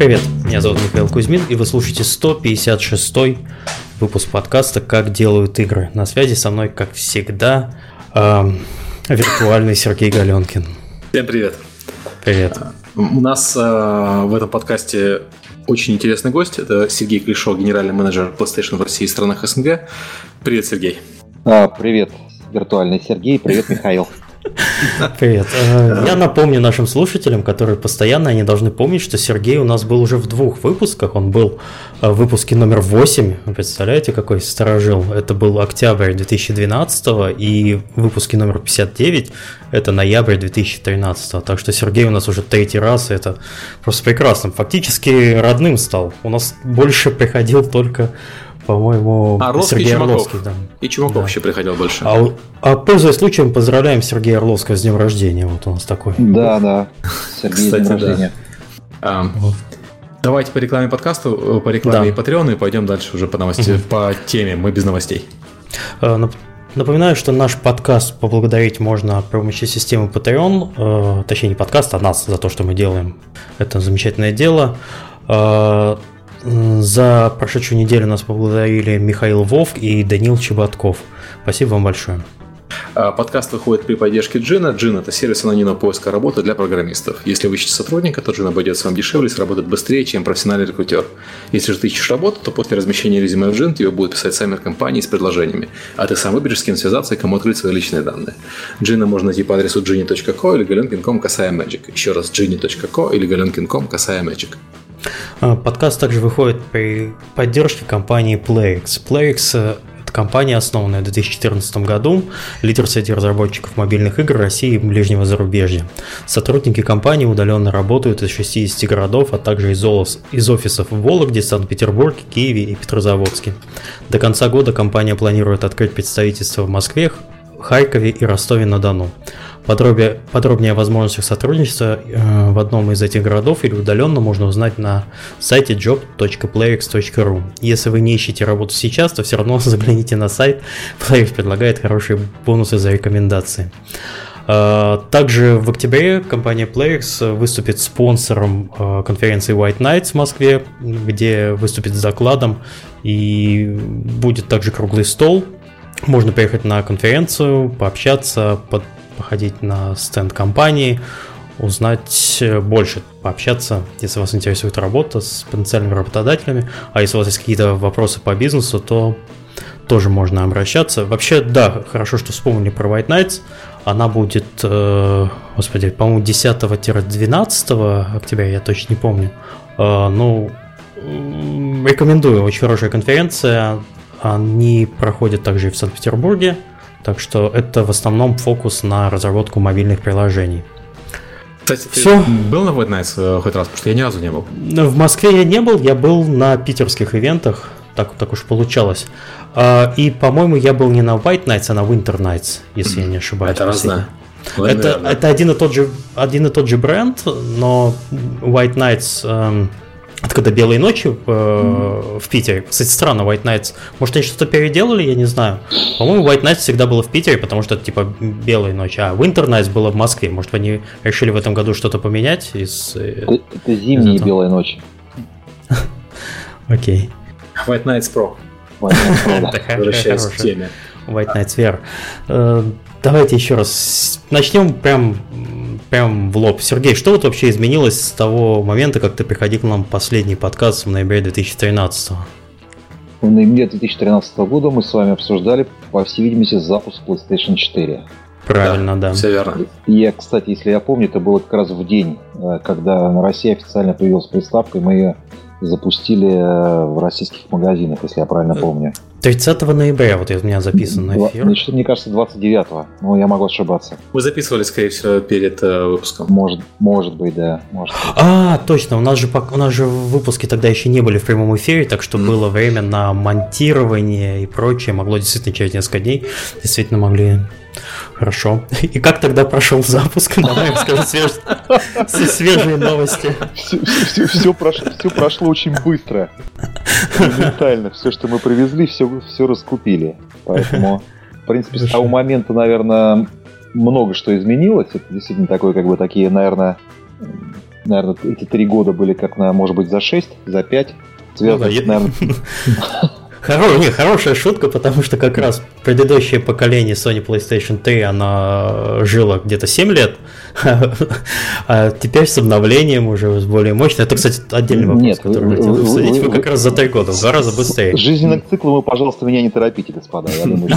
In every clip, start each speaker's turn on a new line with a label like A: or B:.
A: Привет, меня зовут Михаил Кузьмин, и вы слушаете 156 выпуск подкаста «Как делают игры». На связи со мной, как всегда, эм, виртуальный Сергей Галенкин.
B: Всем привет.
A: Привет.
B: У нас э, в этом подкасте очень интересный гость. Это Сергей Клишо, генеральный менеджер PlayStation в России и странах СНГ. Привет, Сергей.
C: А, привет, виртуальный Сергей. Привет, Михаил.
A: Привет. Э, я напомню нашим слушателям, которые постоянно, они должны помнить, что Сергей у нас был уже в двух выпусках. Он был э, в выпуске номер 8. Вы представляете, какой сторожил? Это был октябрь 2012 и выпуске номер 59 это ноябрь 2013. Так что Сергей у нас уже третий раз, и это просто прекрасно. Фактически родным стал. У нас больше приходил только по-моему,
B: а, Сергей Орловский. Да. И Чумаков да. еще приходил больше.
A: А, а пользуясь случаем, поздравляем Сергея Орловского с днем рождения. Вот у нас такой.
C: Да, да. Сергей Кстати, день рождения.
B: Да. А, давайте по рекламе подкасту, э, по рекламе да. и Patreon, и пойдем дальше уже по новости, угу. по теме. Мы без новостей.
A: А, напоминаю, что наш подкаст поблагодарить можно при помощи системы Patreon, э, точнее не подкаст, а нас за то, что мы делаем это замечательное дело. Э, за прошедшую неделю нас поблагодарили Михаил Вовк и Данил Чеботков. Спасибо вам большое.
B: А, подкаст выходит при поддержке Джина. Джин – это сервис анонимного поиска работы для программистов. Если вы ищете сотрудника, то Джин обойдется вам дешевле и сработает быстрее, чем профессиональный рекрутер. Если же ты ищешь работу, то после размещения резюме в Джин тебе будет писать саммер компании с предложениями, а ты сам выберешь, с кем связаться и кому открыть свои личные данные. Джина можно найти по адресу gini.co или galenkin.com касая magic. Еще раз gini.co или galenkin.com касая magic.
A: А, подкаст также выходит при поддержке компании PlayX. PlayX э, компания, основанная в 2014 году, лидер среди разработчиков мобильных игр России и ближнего зарубежья. Сотрудники компании удаленно работают из 60 городов, а также из, из офисов в Вологде, Санкт-Петербурге, Киеве и Петрозаводске. До конца года компания планирует открыть представительство в Москве, Харькове и Ростове-на-Дону. Подробнее, подробнее о возможностях сотрудничества э, в одном из этих городов или удаленно можно узнать на сайте job.playx.ru. Если вы не ищете работу сейчас, то все равно загляните на сайт. Playx предлагает хорошие бонусы за рекомендации. Э, также в октябре компания Playx выступит спонсором э, конференции White Nights в Москве, где выступит с докладом и будет также круглый стол. Можно приехать на конференцию, пообщаться, под походить на стенд компании, узнать больше, пообщаться, если вас интересует работа с потенциальными работодателями. А если у вас есть какие-то вопросы по бизнесу, то тоже можно обращаться. Вообще, да, хорошо, что вспомнили про White Nights. Она будет, э, господи, по-моему, 10-12 октября, я точно не помню. Э, ну, рекомендую, очень хорошая конференция. Они проходят также и в Санкт-Петербурге. Так что это в основном фокус на разработку мобильных приложений.
B: Кстати, ты Все. был на White Nights э, хоть раз? Потому что я ни разу не был.
A: В Москве я не был, я был на питерских ивентах, так, так уж получалось. А, и, по-моему, я был не на White Nights, а на Winter Nights, если я не ошибаюсь.
B: Это разное.
A: Это, это один, и тот же, один и тот же бренд, но White Nights эм, это когда «Белые ночи» в, mm-hmm. в Питере. Кстати, странно, White Nights. Может, они что-то переделали, я не знаю. По-моему, White Nights всегда было в Питере, потому что это типа «Белые ночи». А Winter Nights было в Москве. Может, они решили в этом году что-то поменять? Из,
C: э, это, это зимние из «Белые ночи».
A: Окей.
B: White Nights Pro. White Nights Pro, теме.
A: White Nights VR. Давайте еще раз начнем прям прям в лоб. Сергей, что вот вообще изменилось с того момента, как ты приходил к нам последний подкаст в ноябре 2013
C: В ноябре 2013 года мы с вами обсуждали, по всей видимости, запуск PlayStation 4.
A: Правильно, да. да.
B: Все верно.
C: И, кстати, если я помню, это было как раз в день, э, когда на России официально появилась приставка, и мы ее запустили э, в российских магазинах, если я правильно помню.
A: 30 ноября, вот у меня записан на эфир.
C: Значит, мне кажется, 29-го, но я могу ошибаться.
B: Мы записывали, скорее всего, перед э, выпуском.
C: Может, может быть, да. Может быть.
A: А, точно, у нас, же, у нас же выпуски тогда еще не были в прямом эфире, так что mm. было время на монтирование и прочее. Могло действительно через несколько дней. Действительно могли Хорошо. И как тогда прошел запуск? Давай расскажи свеж... свежие новости.
C: Все, все, все, прошло, все прошло очень быстро. Моментально. Все, что мы привезли, все, все раскупили. Поэтому, в принципе, с того момента, наверное, много что изменилось. Это действительно такое, как бы такие, наверное, наверное, эти три года были как, на, может быть, за 6, за 5. Связано, ну, да, наверное...
A: Хоро... Не, хорошая шутка, потому что как раз предыдущее поколение Sony PlayStation 3, она жила где-то 7 лет, а теперь с обновлением уже с более мощной. Это, кстати, отдельный вопрос, Нет, который вы, хотел обсудить. Вы, как раз за 3 года, в два раза быстрее.
C: Жизненных циклов вы, пожалуйста, меня не торопите, господа. Я думаю,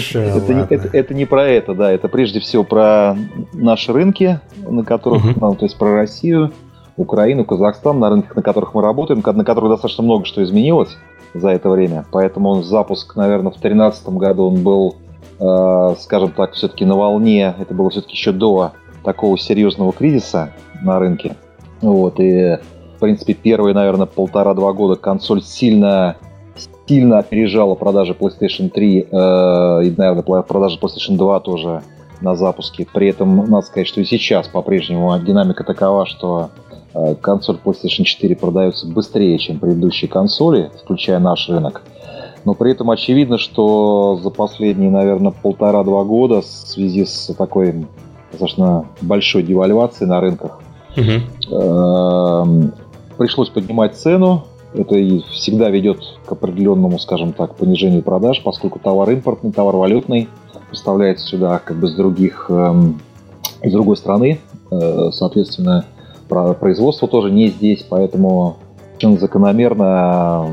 C: что это... Это не про это, да. Это прежде всего про наши рынки, на которых, ну, то есть про Россию, Украину, Казахстан, на рынках, на которых мы работаем, на которых достаточно много что изменилось за это время. Поэтому запуск, наверное, в 2013 году он был, э, скажем так, все-таки на волне. Это было все-таки еще до такого серьезного кризиса на рынке. Вот, и, в принципе, первые, наверное, полтора-два года консоль сильно сильно опережала продажи PlayStation 3 э, и, наверное, продажи PlayStation 2 тоже на запуске. При этом надо сказать, что и сейчас по-прежнему динамика такова, что консоль PlayStation 4 продается быстрее, чем предыдущие консоли, включая наш рынок. Но при этом очевидно, что за последние, наверное, полтора-два года в связи с такой достаточно большой девальвацией на рынках угу. пришлось поднимать цену. Это и всегда ведет к определенному, скажем так, понижению продаж, поскольку товар импортный, товар валютный поставляется сюда как бы с других, эм, с другой страны. Э, соответственно, производство тоже не здесь, поэтому совершенно закономерно,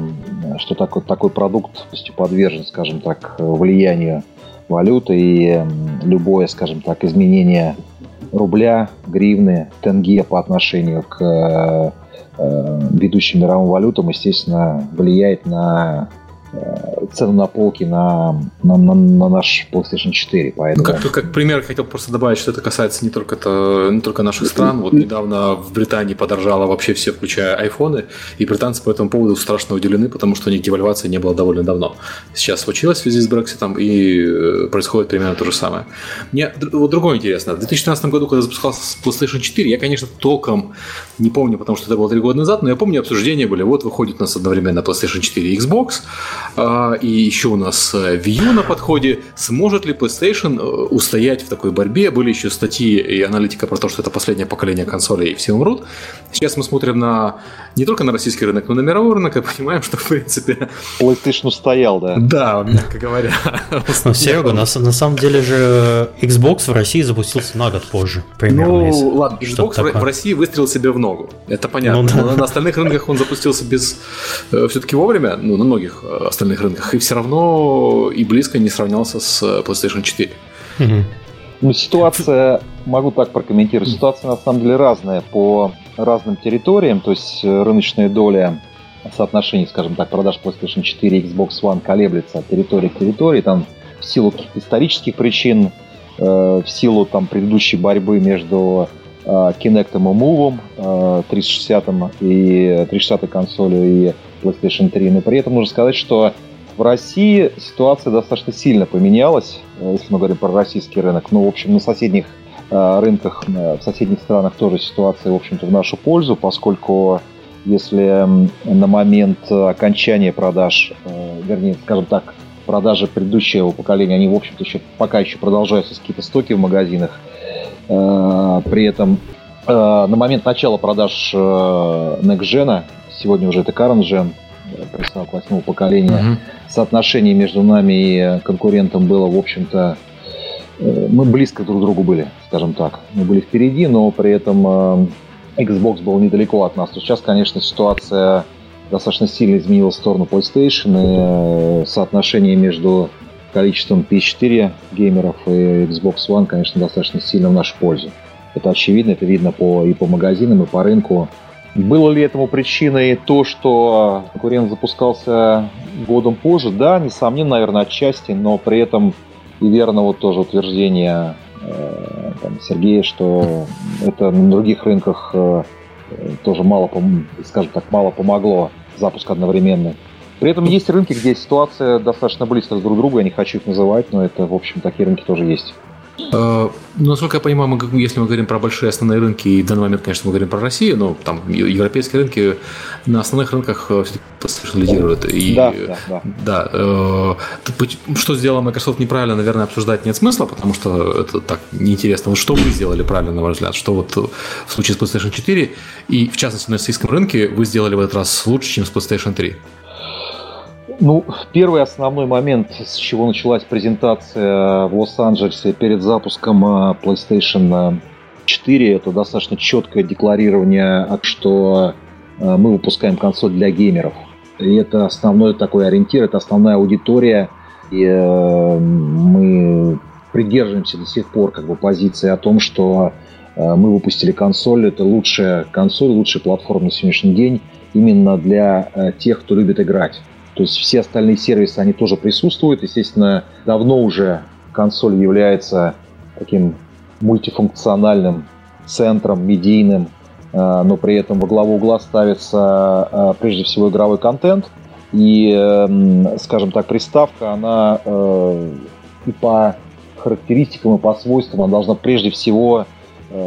C: что такой, такой продукт подвержен, скажем так, влиянию валюты и любое, скажем так, изменение рубля, гривны, тенге по отношению к э, э, ведущим мировым валютам, естественно, влияет на цену на полке на, на, на, на наш PlayStation 4. Поэтому...
B: Ну, как, как пример хотел просто добавить, что это касается не только, это, не только наших стран. Вот недавно в Британии подорожало вообще все, включая айфоны, и британцы по этому поводу страшно удивлены, потому что у них девальвации не было довольно давно. Сейчас случилось в связи с Брекситом, и э, происходит примерно то же самое. Мне вот другое интересно. В 2013 году, когда запускался PlayStation 4, я, конечно, толком не помню, потому что это было три года назад, но я помню, обсуждения были, вот выходит у нас одновременно PlayStation 4 и Xbox, и еще у нас э, Wii U на подходе. Сможет ли PlayStation э, устоять в такой борьбе? Были еще статьи и аналитика про то, что это последнее поколение консолей, и все умрут. Сейчас мы смотрим на не только на российский рынок, но и на мировой рынок, и понимаем, что, в принципе...
C: PlayStation устоял, да?
B: Да, мягко говоря.
A: Но, Серега, на, на самом деле же Xbox в России запустился на год позже, примерно.
B: Ну, ладно, Xbox в, в России выстрелил себе в ногу. Это понятно. Ну, да. Но на остальных рынках он запустился без... Э, Все-таки вовремя, ну, на многих остальных рынках, и все равно и близко не сравнялся с PlayStation 4.
C: Ну, ситуация, могу так прокомментировать, ситуация на самом деле разная по разным территориям, то есть э, рыночная доля соотношений, скажем так, продаж PlayStation 4 и Xbox One колеблется от территории к территории, там в силу каких-то исторических причин, э, в силу там предыдущей борьбы между э, Kinect и Move, э, 360 и 360 консолью и PlayStation 3, но при этом нужно сказать, что в России ситуация достаточно сильно поменялась, э, если мы говорим про российский рынок. Ну, в общем, на соседних э, рынках, э, в соседних странах тоже ситуация, в общем-то, в нашу пользу, поскольку если на момент окончания продаж, вернее, скажем так, продажи предыдущего поколения, они, в общем-то, еще, пока еще продолжаются какие-то стоки в магазинах, при этом на момент начала продаж Next Gen, сегодня уже это Current Gen, приставок восьмого поколения, угу. соотношение между нами и конкурентом было, в общем-то, э, мы близко друг к другу были, скажем так. Мы были впереди, но при этом э, Xbox был недалеко от нас. То сейчас, конечно, ситуация достаточно сильно изменилась в сторону PlayStation, и э, соотношение между количеством PS4 геймеров и Xbox One, конечно, достаточно сильно в нашу пользу. Это очевидно, это видно по, и по магазинам, и по рынку. Было ли этому причиной то, что конкурент запускался годом позже? Да, несомненно, наверное, отчасти, но при этом и верно вот тоже утверждение э, там, Сергея, что это на других рынках э, тоже мало, скажем так, мало помогло запуск одновременный. При этом есть рынки, где ситуация достаточно близко друг к другу, я не хочу их называть, но это, в общем, такие рынки тоже есть.
B: Э, ну, насколько я понимаю, мы, если мы говорим про большие основные рынки, и в данный момент, конечно, мы говорим про Россию, но там европейские рынки на основных рынках э, все-таки лидируют. И, да, да, да. да э, что сделала Microsoft неправильно, наверное, обсуждать нет смысла, потому что это так неинтересно. Вот что вы сделали правильно, на ваш взгляд? Что вот в случае с PlayStation 4 и, в частности, на российском рынке вы сделали в этот раз лучше, чем с PlayStation 3?
C: Ну, первый основной момент, с чего началась презентация в Лос-Анджелесе перед запуском э, PlayStation 4, это достаточно четкое декларирование, что э, мы выпускаем консоль для геймеров. И это основной такой ориентир, это основная аудитория. И э, мы придерживаемся до сих пор как бы позиции о том, что мы выпустили консоль, это лучшая консоль, лучшая платформа на сегодняшний день именно для тех, кто любит играть. То есть все остальные сервисы, они тоже присутствуют. Естественно, давно уже консоль является таким мультифункциональным центром, медийным, э, но при этом во главу угла ставится э, прежде всего игровой контент. И, эм, скажем так, приставка, она э, и по характеристикам, и по свойствам, она должна прежде всего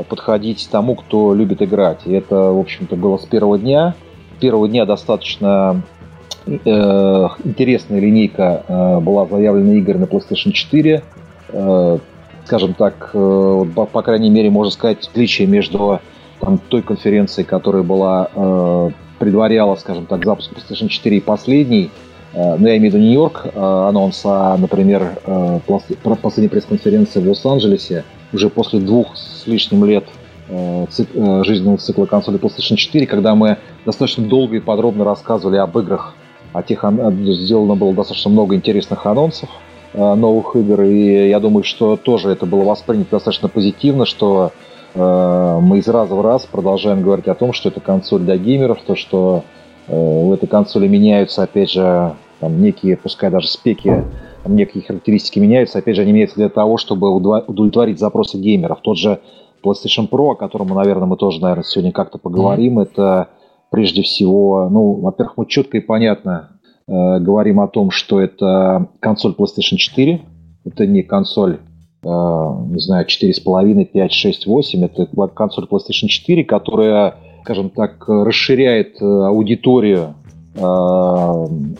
C: подходить тому, кто любит играть. И это, в общем-то, было с первого дня. С первого дня достаточно Э, интересная линейка э, была заявлена игр на PlayStation 4. Э, скажем так, по крайней мере, можно сказать, отличие между там, той конференцией, которая была предваряла, скажем так, запуск PlayStation 4 и последней, ну, я имею в виду Нью-Йорк, анонс, а, например, последней пресс-конференции в Лос-Анджелесе, уже после двух с лишним лет цик, жизненного цикла консоли PlayStation 4, когда мы достаточно долго и подробно рассказывали об играх о тех сделано было достаточно много интересных анонсов э, новых игр, и я думаю, что тоже это было воспринято достаточно позитивно, что э, мы из раза в раз продолжаем говорить о том, что это консоль для геймеров, то, что э, в этой консоли меняются, опять же, там, некие, пускай даже спеки, там, некие характеристики меняются, опять же, они меняются для того, чтобы удовлетворить запросы геймеров. Тот же PlayStation Pro, о котором, наверное, мы тоже, наверное, сегодня как-то поговорим, mm-hmm. это прежде всего, ну, во-первых, мы четко и понятно э, говорим о том, что это консоль PlayStation 4, это не консоль, э, не знаю, 4,5, 5, 6, 8, это консоль PlayStation 4, которая, скажем так, расширяет э, аудиторию э,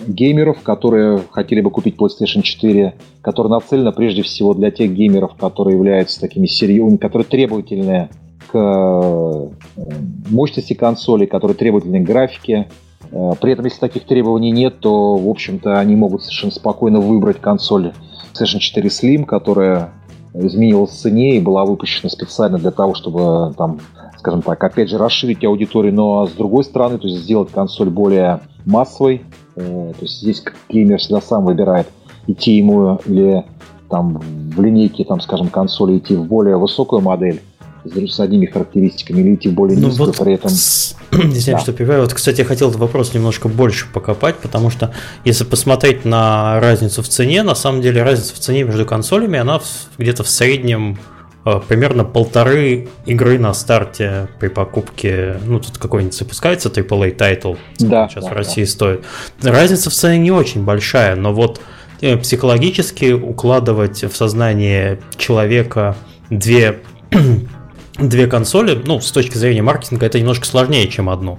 C: геймеров, которые хотели бы купить PlayStation 4, которая нацелена прежде всего для тех геймеров, которые являются такими серьезными, которые требовательные к э, мощности консоли, которые требовательны к графике. Э, при этом, если таких требований нет, то, в общем-то, они могут совершенно спокойно выбрать консоль PlayStation 4 Slim, которая изменилась в цене и была выпущена специально для того, чтобы, там, скажем так, опять же, расширить аудиторию, но с другой стороны, то есть сделать консоль более массовой. Э, то есть здесь геймер всегда сам выбирает идти ему или там в линейке, там, скажем, консоли идти в более высокую модель, с одними характеристиками или идти более ну, низко
A: вот
C: при этом.
A: Извиняюсь, да. что перебиваю. Вот, кстати, я хотел этот вопрос немножко больше покопать, потому что если посмотреть на разницу в цене, на самом деле разница в цене между консолями, она где-то в среднем э, примерно полторы игры на старте при покупке, ну, тут какой-нибудь запускается AAA title, да, сейчас да, в России да. стоит. Разница в цене не очень большая, но вот э, психологически укладывать в сознание человека две две консоли, ну, с точки зрения маркетинга, это немножко сложнее, чем одну.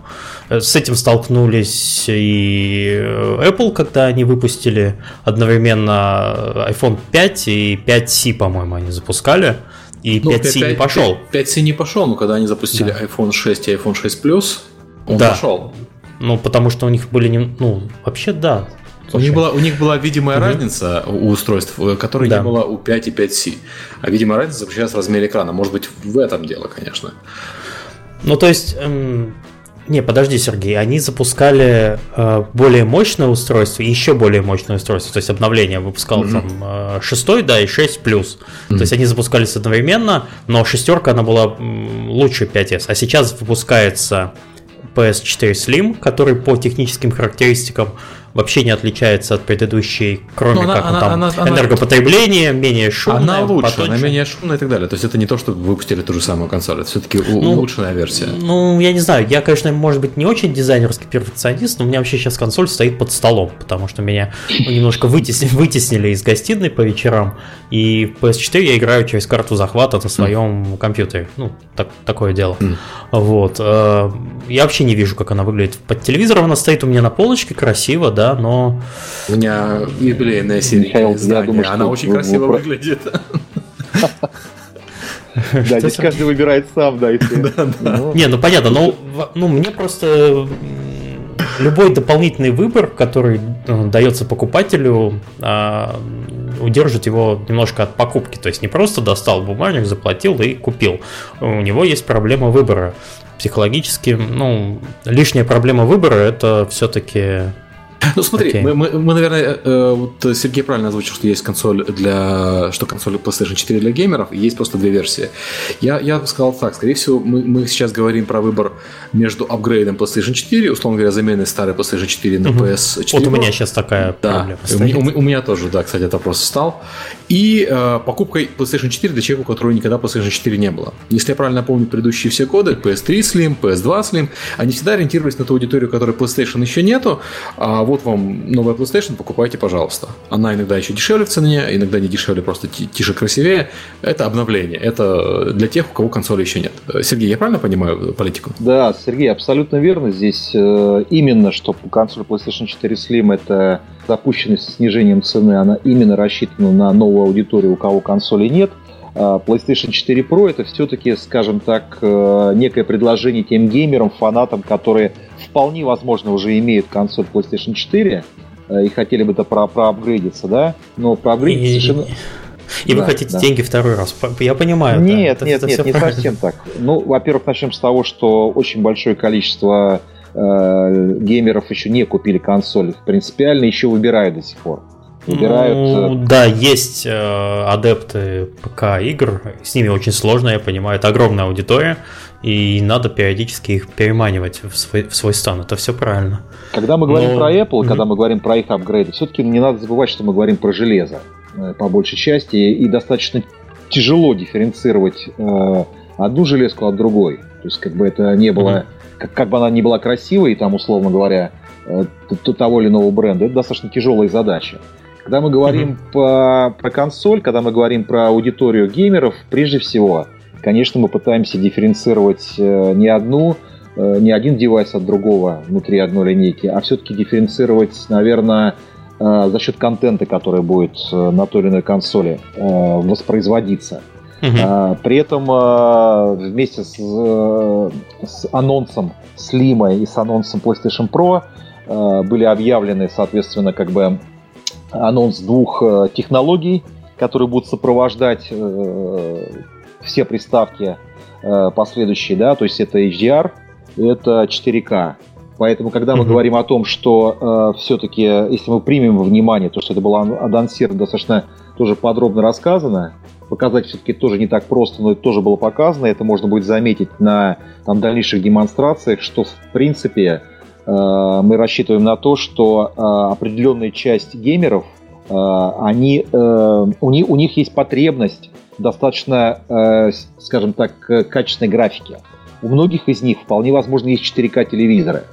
A: Э, с этим столкнулись и э, Apple, когда они выпустили одновременно iPhone 5 и 5C, по-моему, они запускали. И ну, 5C 5, не пошел.
B: 5, c не пошел, но когда они запустили да. iPhone 6 и iPhone 6 Plus, он да. пошел.
A: Ну, потому что у них были не... Ну, вообще, да.
B: У них, была, у них была видимая угу. разница у устройств, э, которой да. не было у 5 и 5C. А видимая разница заключается в размере экрана. Может быть, в этом дело, конечно.
A: Ну, то есть, эм, не, подожди, Сергей, они запускали э, более мощное устройство, еще более мощное устройство, то есть обновление выпускал mm там э, 6, да, и 6 плюс. Mm-hmm. То есть они запускались одновременно, но шестерка, она была лучше 5S. А сейчас выпускается PS4 Slim, который по техническим характеристикам вообще не отличается от предыдущей, кроме ну, как она, там она, она, энергопотребление, менее шумная.
B: Она лучше, потоньше. она менее шумная и так далее. То есть это не то, что выпустили ту же самую консоль, это все-таки ну, улучшенная версия.
A: Ну, я не знаю, я, конечно, может быть, не очень дизайнерский перфекционист, но у меня вообще сейчас консоль стоит под столом, потому что меня немножко вытеснили, вытеснили из гостиной по вечерам, и в PS4 я играю через карту захвата на своем mm. компьютере. Ну, так, такое дело. Mm. Вот. Э, я вообще не вижу, как она выглядит под телевизором. Она стоит у меня на полочке, красиво, да, но...
B: У меня юбилейная серия Михаил, я думаю, она очень красиво выглядит.
C: Да, здесь каждый выбирает сам, да, если...
A: Ну. Не, ну понятно, но ну, мне просто любой дополнительный выбор, который э, дается покупателю, а, удержит его немножко от покупки. То есть не просто достал бумажник, заплатил и купил. У него есть проблема выбора. Психологически, ну, лишняя проблема выбора это все-таки
B: ну смотри, okay. мы, мы, мы, наверное, э, вот Сергей правильно озвучил, что есть консоль для, что консоль PlayStation 4 для геймеров, и есть просто две версии. Я, я сказал так, скорее всего, мы, мы сейчас говорим про выбор между апгрейдом PlayStation 4, условно говоря, заменой старой PlayStation 4 на PS4.
A: Вот у меня сейчас такая
B: да. проблема. Стоит. У, у, у меня тоже, да, кстати, это вопрос встал. И э, покупкой PlayStation 4 для человека, у которого никогда PlayStation 4 не было. Если я правильно помню предыдущие все годы, PS3 Slim, PS2 Slim, они всегда ориентировались на ту аудиторию, которой PlayStation еще нету, а вот вам новая PlayStation, покупайте, пожалуйста. Она иногда еще дешевле в цене, иногда не дешевле, просто тише, красивее. Это обновление. Это для тех, у кого консоли еще нет. Сергей, я правильно понимаю политику?
C: Да, Сергей, абсолютно верно. Здесь э, именно, что консоль PlayStation 4 Slim это запущенная с снижением цены, она именно рассчитана на новую аудиторию, у кого консолей нет. А PlayStation 4 Pro это все-таки, скажем так, э, некое предложение тем геймерам, фанатам, которые вполне возможно уже имеют консоль PlayStation 4 э, и хотели бы это про проапгрейдиться, да, но проапгрейдиться совершенно...
A: И да, вы хотите да. деньги второй раз. Я понимаю.
C: Нет, да, нет, это, нет, это не правильно. совсем так. Ну, во-первых, начнем с того, что очень большое количество э, геймеров еще не купили консоль. Принципиально еще выбирают до сих пор.
A: Выбирают... Ну, э, да, есть э, адепты ПК игр, с ними очень сложно, я понимаю, это огромная аудитория, и надо периодически их переманивать в свой, в свой стан, это все правильно.
C: Когда мы говорим Но... про Apple, mm-hmm. когда мы говорим про их апгрейды, все-таки не надо забывать, что мы говорим про железо, э, по большей части, и достаточно тяжело дифференцировать э, одну железку от другой. То есть, как бы это не было, mm-hmm. как, как бы она ни была красивой, там, условно говоря, э, того или иного бренда, это достаточно тяжелая задача. Когда мы говорим mm-hmm. по, про консоль, когда мы говорим про аудиторию геймеров, прежде всего, конечно, мы пытаемся дифференцировать э, не одну, э, не один девайс от другого внутри одной линейки, а все-таки дифференцировать, наверное, э, за счет контента, который будет на той или иной консоли воспроизводиться. Uh-huh. При этом вместе с, с анонсом Slim и с анонсом PlayStation Pro были объявлены, соответственно, как бы анонс двух технологий, которые будут сопровождать все приставки э, последующие, да, то есть это HDR, это 4K. Поэтому, когда мы mm-hmm. говорим о том, что э, все-таки, если мы примем во внимание то, что это было анонсировано достаточно тоже подробно рассказано, показать все-таки тоже не так просто, но это тоже было показано, это можно будет заметить на там, дальнейших демонстрациях, что в принципе Э, мы рассчитываем на то, что э, определенная часть геймеров, э, они, у, них, у них есть потребность достаточно, скажем так, качественной графики. У многих из них вполне возможно есть 4К телевизоры.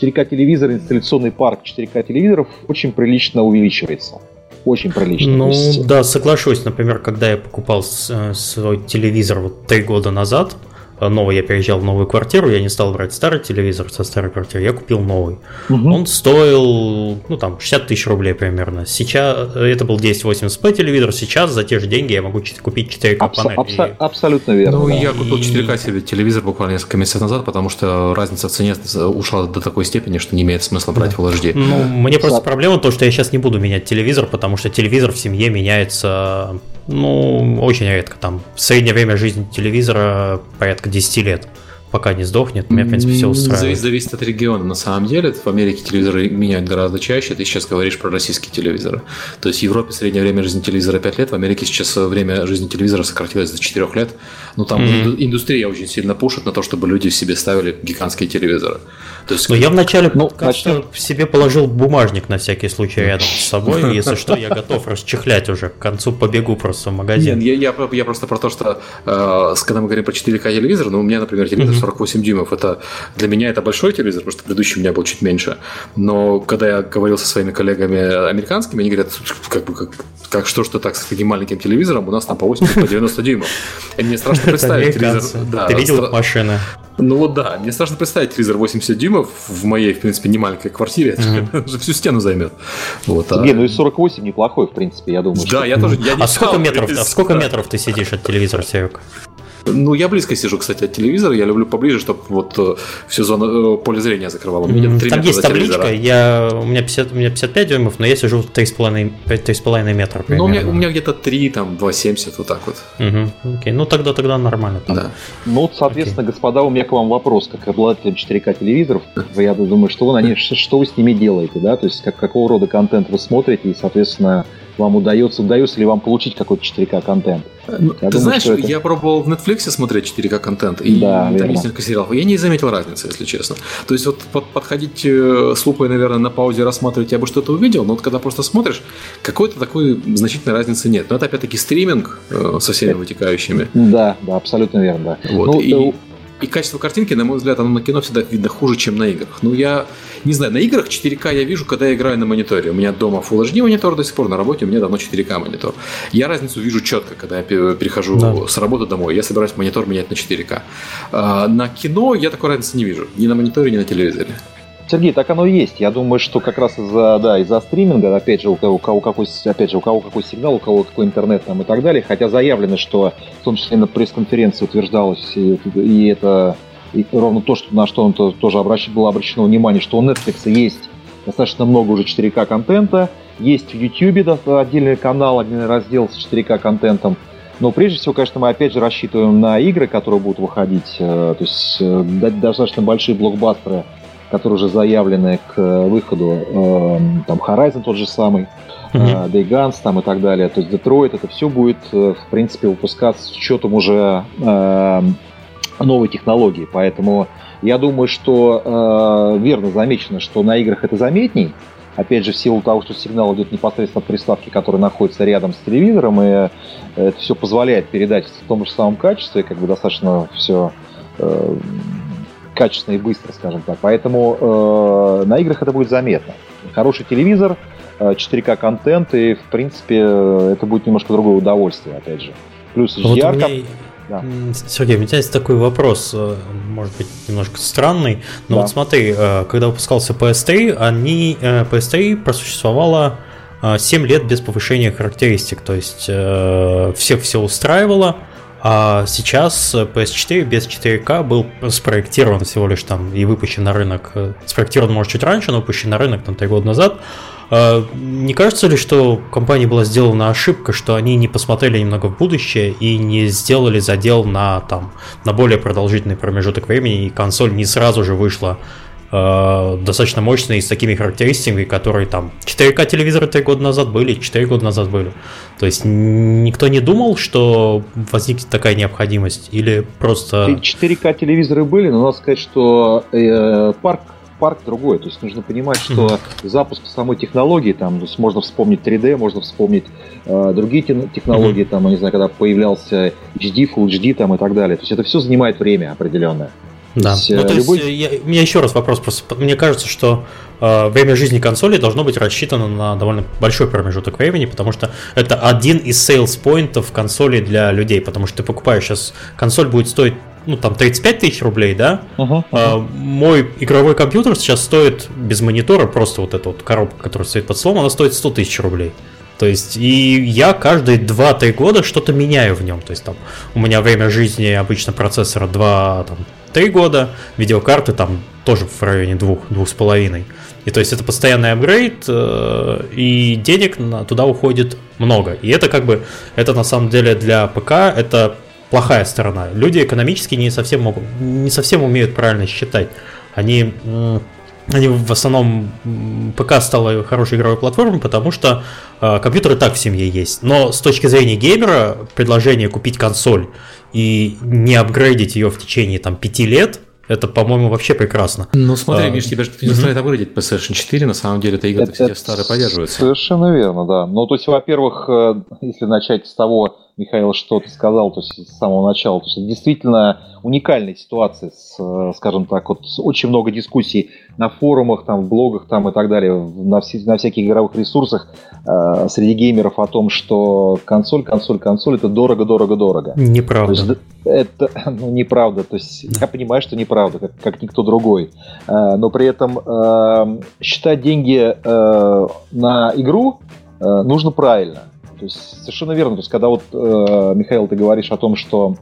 C: 4К телевизор, инсталляционный парк 4К телевизоров очень прилично увеличивается. Очень прилично.
A: Ну есть... да, соглашусь. Например, когда я покупал свой телевизор вот три года назад, новый, я переезжал в новую квартиру, я не стал брать старый телевизор со старой квартиры, я купил новый. Угу. Он стоил, ну там, 60 тысяч рублей примерно. Сейчас, это был 1080p телевизор, сейчас за те же деньги я могу купить 4К Абс- панель.
C: Абс- абсолютно верно.
B: Ну, да. я купил 4К себе телевизор буквально несколько месяцев назад, потому что разница в цене ушла до такой степени, что не имеет смысла брать да. Full HD.
A: Ну, мне просто проблема то, что я сейчас не буду менять телевизор, потому что телевизор в семье меняется ну, очень редко. Там среднее время жизни телевизора порядка 10 лет. Пока не сдохнет, меня, в принципе, все устраивает.
B: Зависит, зависит от региона. На самом деле, в Америке телевизоры меняют гораздо чаще. Ты сейчас говоришь про российские телевизоры. То есть в Европе среднее время жизни телевизора 5 лет, в Америке сейчас время жизни телевизора сократилось до 4 лет. Ну, там mm-hmm. индустрия очень сильно пушит на то, чтобы люди себе ставили гигантские телевизоры.
A: То есть, ну, я вначале ну, начнем... себе положил бумажник на всякий случай рядом с собой. Если что, я готов расчехлять уже. К концу побегу просто в магазин.
B: Нет, я, я, я просто про то, что э, когда мы говорим про 4К телевизор, ну, у меня, например, телевизор 48 дюймов. Это для меня это большой телевизор, потому что предыдущий у меня был чуть меньше. Но когда я говорил со своими коллегами американскими, они говорят, как бы как, как что что так с таким маленьким телевизором, у нас там по 80, по 90 дюймов. И мне страшно представить телевизор.
A: Да, Ты видел стра... машины?
B: Ну вот да, мне страшно представить телевизор 80 дюймов в моей, в принципе, не маленькой квартире, mm-hmm. это же всю стену займет.
C: Вот, а... Не, ну и 48 неплохой, в принципе, я думаю.
B: Да, что... я тоже. Я
A: а сколько метров, а сколько метров ты сидишь от телевизора, Серег?
B: Ну, я близко сижу, кстати, от телевизора. Я люблю поближе, чтобы вот э, всю зону э, поле зрения закрывало.
A: Mm-hmm. Там есть табличка, я, у, меня 50, у меня 55 дюймов, но я сижу 3,5 метра
B: примерно. Ну, у меня, у меня где-то 3, там, 2,70, вот так вот.
A: Угу. Окей, ну тогда, тогда нормально. Там.
C: Да. Ну, соответственно, Окей. господа, у меня к вам вопрос, как обладателям 4К телевизоров. Я думаю, что вы, они, что вы с ними делаете, да? То есть, как, какого рода контент вы смотрите, и, соответственно, вам удается, удается ли вам получить какой-то 4К контент.
B: Ну, я ты думаю, знаешь, это... я пробовал в Netflix смотреть 4К контент, и да, там есть несколько сериалов. Я не заметил разницы, если честно. То есть вот под, подходить э, с лупой, наверное, на паузе рассматривать, я бы что-то увидел, но вот когда просто смотришь, какой-то такой значительной разницы нет. Но это опять-таки стриминг э, со всеми вытекающими.
C: Да, да, абсолютно верно.
B: Да. Вот, ну, и... И качество картинки, на мой взгляд, оно на кино всегда видно хуже, чем на играх. Ну, я не знаю, на играх 4К я вижу, когда я играю на мониторе. У меня дома Full HD монитор до сих пор, на работе у меня давно 4К монитор. Я разницу вижу четко, когда я перехожу да. с работы домой. Я собираюсь монитор менять на 4К. А, на кино я такой разницы не вижу. Ни на мониторе, ни на телевизоре.
C: Сергей, так оно и есть. Я думаю, что как раз из-за да, из-за стриминга, опять же, у кого, у кого какой, опять же, у кого какой сигнал, у кого какой интернет там и так далее. Хотя заявлено, что в том числе на пресс-конференции утверждалось, и, и это и ровно то, что, на что он -то, тоже обращ, было обращено внимание, что у Netflix есть достаточно много уже 4К контента, есть в YouTube отдельный канал, отдельный раздел с 4К контентом, но прежде всего, конечно, мы опять же рассчитываем на игры, которые будут выходить, э, то есть э, достаточно большие блокбастеры, которые уже заявлены к выходу, э, там Horizon тот же самый, mm-hmm. Day Guns там и так далее, то есть Detroit, это все будет, в принципе, выпускаться с учетом уже новой технологии. Поэтому я думаю, что э, верно замечено, что на играх это заметней. Опять же, в силу того, что сигнал идет непосредственно от приставки, которая находится рядом с телевизором, и это все позволяет передать в том же самом качестве, как бы достаточно все э, качественно и быстро, скажем так. Поэтому э, на играх это будет заметно. Хороший телевизор, 4К э, контент, и в принципе это будет немножко другое удовольствие, опять же. Плюс HDR. Вот меня...
A: Да. Сергей, у меня есть такой вопрос, э, может быть, немножко странный, но да. вот смотри, э, когда выпускался PS3, они, э, PS3 просуществовала 7 лет без повышения характеристик, то есть всех все устраивало, а сейчас PS4 без 4К был спроектирован всего лишь там и выпущен на рынок, спроектирован, может, чуть раньше, но выпущен на рынок там 3 года назад, не кажется ли, что компании была сделана ошибка, что они не посмотрели немного в будущее и не сделали задел на, там, на более продолжительный промежуток времени, и консоль не сразу же вышла э, достаточно мощной с такими характеристиками, которые там 4К телевизоры 3 года назад были, 4 года назад были. То есть никто не думал, что возникнет такая необходимость, или просто...
C: 4К телевизоры были, но надо сказать, что э, парк парк другой. То есть нужно понимать, что запуск самой технологии, там, то есть можно вспомнить 3D, можно вспомнить э, другие технологии, там, я не знаю, когда появлялся HD, Full HD там, и так далее. То есть это все занимает время определенное.
A: Да. Есть, ну, то любой... есть, я, у меня еще раз вопрос просто. Мне кажется, что э, время жизни консоли должно быть рассчитано на довольно большой промежуток времени, потому что это один из sales поинтов консоли для людей, потому что ты покупаешь сейчас консоль будет стоить ну, там 35 тысяч рублей, да, uh-huh, uh-huh. А, мой игровой компьютер сейчас стоит без монитора, просто вот эта вот коробка, которая стоит под столом, она стоит 100 тысяч рублей. То есть, и я каждые 2-3 года что-то меняю в нем. То есть, там, у меня время жизни обычно процессора 2, там, 3 года, видеокарты там тоже в районе 2-2,5. И то есть это постоянный апгрейд, э, и денег туда уходит много. И это как бы, это на самом деле для ПК, это плохая сторона. Люди экономически не совсем могут, не совсем умеют правильно считать. Они они в основном ПК стала хорошей игровой платформой, потому что э, компьютер и так в семье есть. Но с точки зрения геймера, предложение купить консоль и не апгрейдить ее в течение там, пяти лет, это, по-моему, вообще прекрасно.
B: Ну, смотри, а, Миш, тебя же не заставляет апгрейдить PlayStation 4, на самом деле это игры все старые поддерживаются.
C: Совершенно верно, да. Ну, то есть, во-первых, э, если начать с того, Михаил, что ты сказал, то есть с самого начала, то есть это действительно уникальная ситуация, с, э, скажем так, вот очень много дискуссий на форумах, там, в блогах там, и так далее, на, все, на всяких игровых ресурсах э, среди геймеров о том, что консоль, консоль, консоль это дорого, дорого, дорого.
A: Неправда.
C: То есть, это ну, неправда. То есть я понимаю, что неправда, как, как никто другой. Э, но при этом э, считать деньги э, на игру э, нужно правильно. То есть совершенно верно. То есть когда вот, э, Михаил, ты говоришь о том, что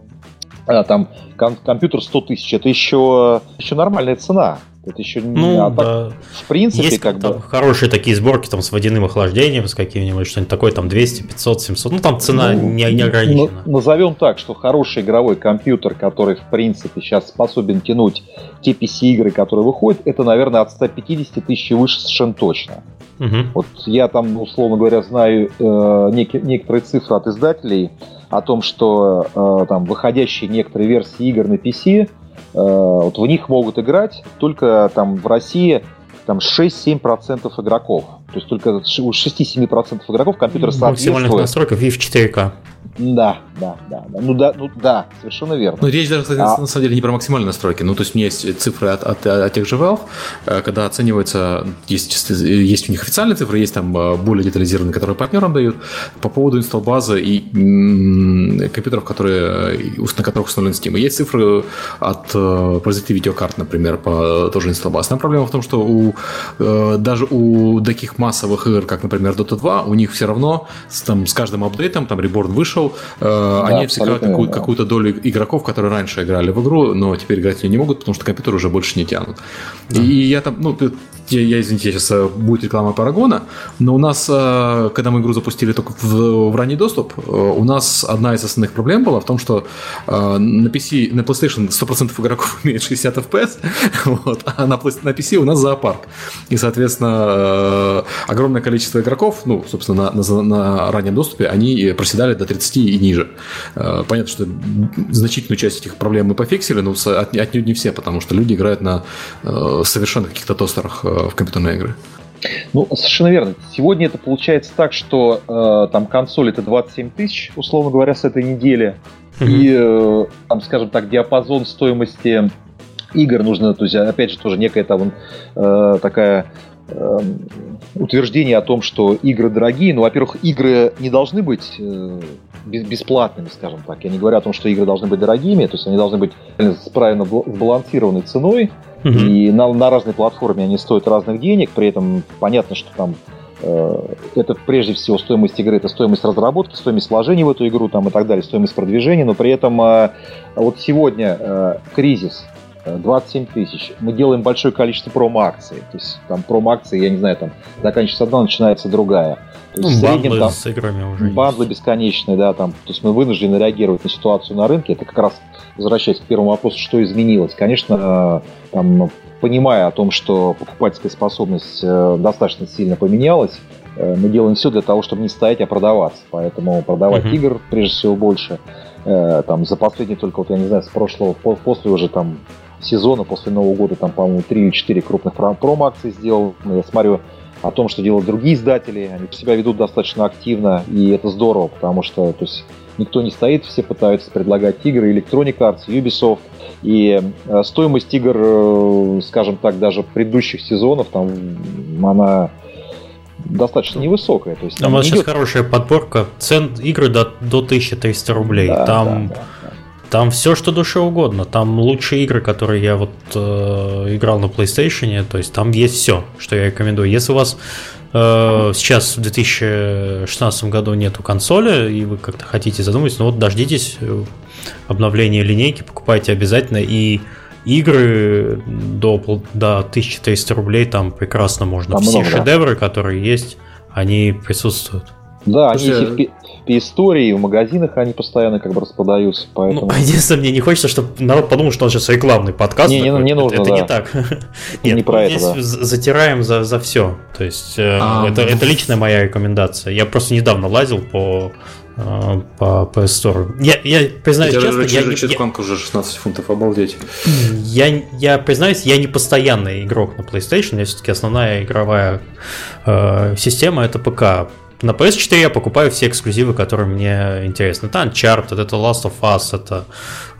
C: э, там ком- компьютер 100 тысяч, это еще, еще нормальная цена. Это еще
A: ну, не... А да.
C: в принципе,
A: Есть
C: как бы...
A: хорошие такие сборки там с водяным охлаждением, с каким-нибудь, что-нибудь такое, там 200, 500, 700. Ну, там цена ну, не, не ограничена.
C: Ну, назовем так, что хороший игровой компьютер, который, в принципе, сейчас способен тянуть те PC-игры, которые выходят, это, наверное, от 150 тысяч и выше совершенно точно. Угу. Вот я там, условно говоря, знаю э, нек- некоторые цифры от издателей о том, что э, там выходящие некоторые версии игр на PC, вот в них могут играть только там в России там 6-7% игроков. То есть только у 6-7% игроков компьютер соответствует... Максимальных
A: настройков и в 4К.
C: Да, да, да, да. Ну да, ну да, совершенно верно.
B: Ну, речь даже, кстати, а... на самом деле не про максимальные настройки. Ну, то есть у меня есть цифры от, от, от тех же Valve, э, когда оценивается, есть, есть у них официальные цифры, есть там э, более детализированные, которые партнерам дают, по поводу инсталл базы и м- компьютеров, которые, э, на которых установлен Steam. И есть цифры от производителей видеокарт, например, по тоже инсталл базы. Там проблема в том, что у, даже у таких массовых игр, как, например, Dota 2, у них все равно с, там, с каждым апдейтом, там, Reborn вышел, э, да, они отсекают какую- какую-то долю игроков, которые раньше играли в игру, но теперь играть не могут, потому что компьютеры уже больше не тянут. Да. И я там, ну, я, я извините, сейчас э, будет реклама Парагона, но у нас, э, когда мы игру запустили только в, в ранний доступ, у нас одна из основных проблем была в том, что на PC, на PlayStation 100% игроков имеет 60 FPS, вот, а на, на PC у нас зоопарк. И, соответственно, огромное количество игроков, ну, собственно, на, на, на раннем доступе, они проседали до 30 30 и ниже. Э, понятно, что значительную часть этих проблем мы пофиксили, но отнюдь не все, потому что люди играют на э, совершенно каких-то тостерах э, в компьютерные игры.
C: Ну, совершенно верно. Сегодня это получается так, что э, там консоль это 27 тысяч, условно говоря, с этой недели. Mm-hmm. И, э, там, скажем так, диапазон стоимости игр нужно, то есть, опять же, тоже некая там э, такая Эм, утверждение о том, что игры дорогие. Ну, во-первых, игры не должны быть э, бесплатными, скажем так. Я не говорю о том, что игры должны быть дорогими, то есть они должны быть с правильно сбалансированной ценой, mm-hmm. и на, на разной платформе они стоят разных денег, при этом понятно, что там э, это прежде всего стоимость игры, это стоимость разработки, стоимость вложения в эту игру там, и так далее, стоимость продвижения, но при этом э, вот сегодня кризис, 27 тысяч. Мы делаем большое количество промо-акций. То есть там промо-акции, я не знаю, там заканчивается одна, начинается другая.
A: То есть, ну, в среднем, там, с играми уже
C: Бандлы есть. бесконечные, да, там. То есть мы вынуждены реагировать на ситуацию на рынке. Это как раз, возвращаясь к первому вопросу, что изменилось. Конечно, там, понимая о том, что покупательская способность э, достаточно сильно поменялась, э, мы делаем все для того, чтобы не стоять, а продаваться. Поэтому продавать uh-huh. игр, прежде всего, больше. Э, там, за последние только, вот я не знаю, с прошлого, после уже там сезона после Нового года, там, по-моему, 3 или 4 крупных промо-акции сделал. Я смотрю о том, что делают другие издатели, они себя ведут достаточно активно, и это здорово, потому что то есть, никто не стоит, все пытаются предлагать игры, Electronic Arts, Ubisoft, и э, стоимость игр, э, скажем так, даже предыдущих сезонов, там, она достаточно невысокая. То есть,
A: там, у вас идет... сейчас хорошая подборка цен игры до, до 1300 рублей. Да, там да, да. Там все, что душе угодно. Там лучшие игры, которые я вот э, играл на PlayStation, то есть там есть все, что я рекомендую. Если у вас э, сейчас в 2016 году нету консоли, и вы как-то хотите задуматься, ну вот дождитесь э, обновления линейки, покупайте обязательно, и игры до, до 1300 рублей там прекрасно можно. Там Все много, шедевры, да. которые есть, они присутствуют.
C: Да, Слушайте, они истории, в магазинах они постоянно как бы распродаются. Поэтому...
A: Ну, единственное, мне не хочется, чтобы народ подумал, что он сейчас рекламный подкаст.
C: Не, не, не нужно,
A: это,
C: да.
A: это не так.
C: Нет, не про это,
A: здесь
C: да.
A: затираем за, за все. То есть
B: А,
A: это,
B: ну.
A: это личная моя рекомендация. Я просто недавно лазил по э, по PS Store. Я, я признаюсь честно, я, я,
B: Читфанк уже 16 фунтов, обалдеть.
A: я, я признаюсь, я не постоянный игрок на PlayStation, у меня все-таки основная игровая э, система это ПК. На PS4 я покупаю все эксклюзивы, которые мне интересны. Это Uncharted, это Last of Us, это...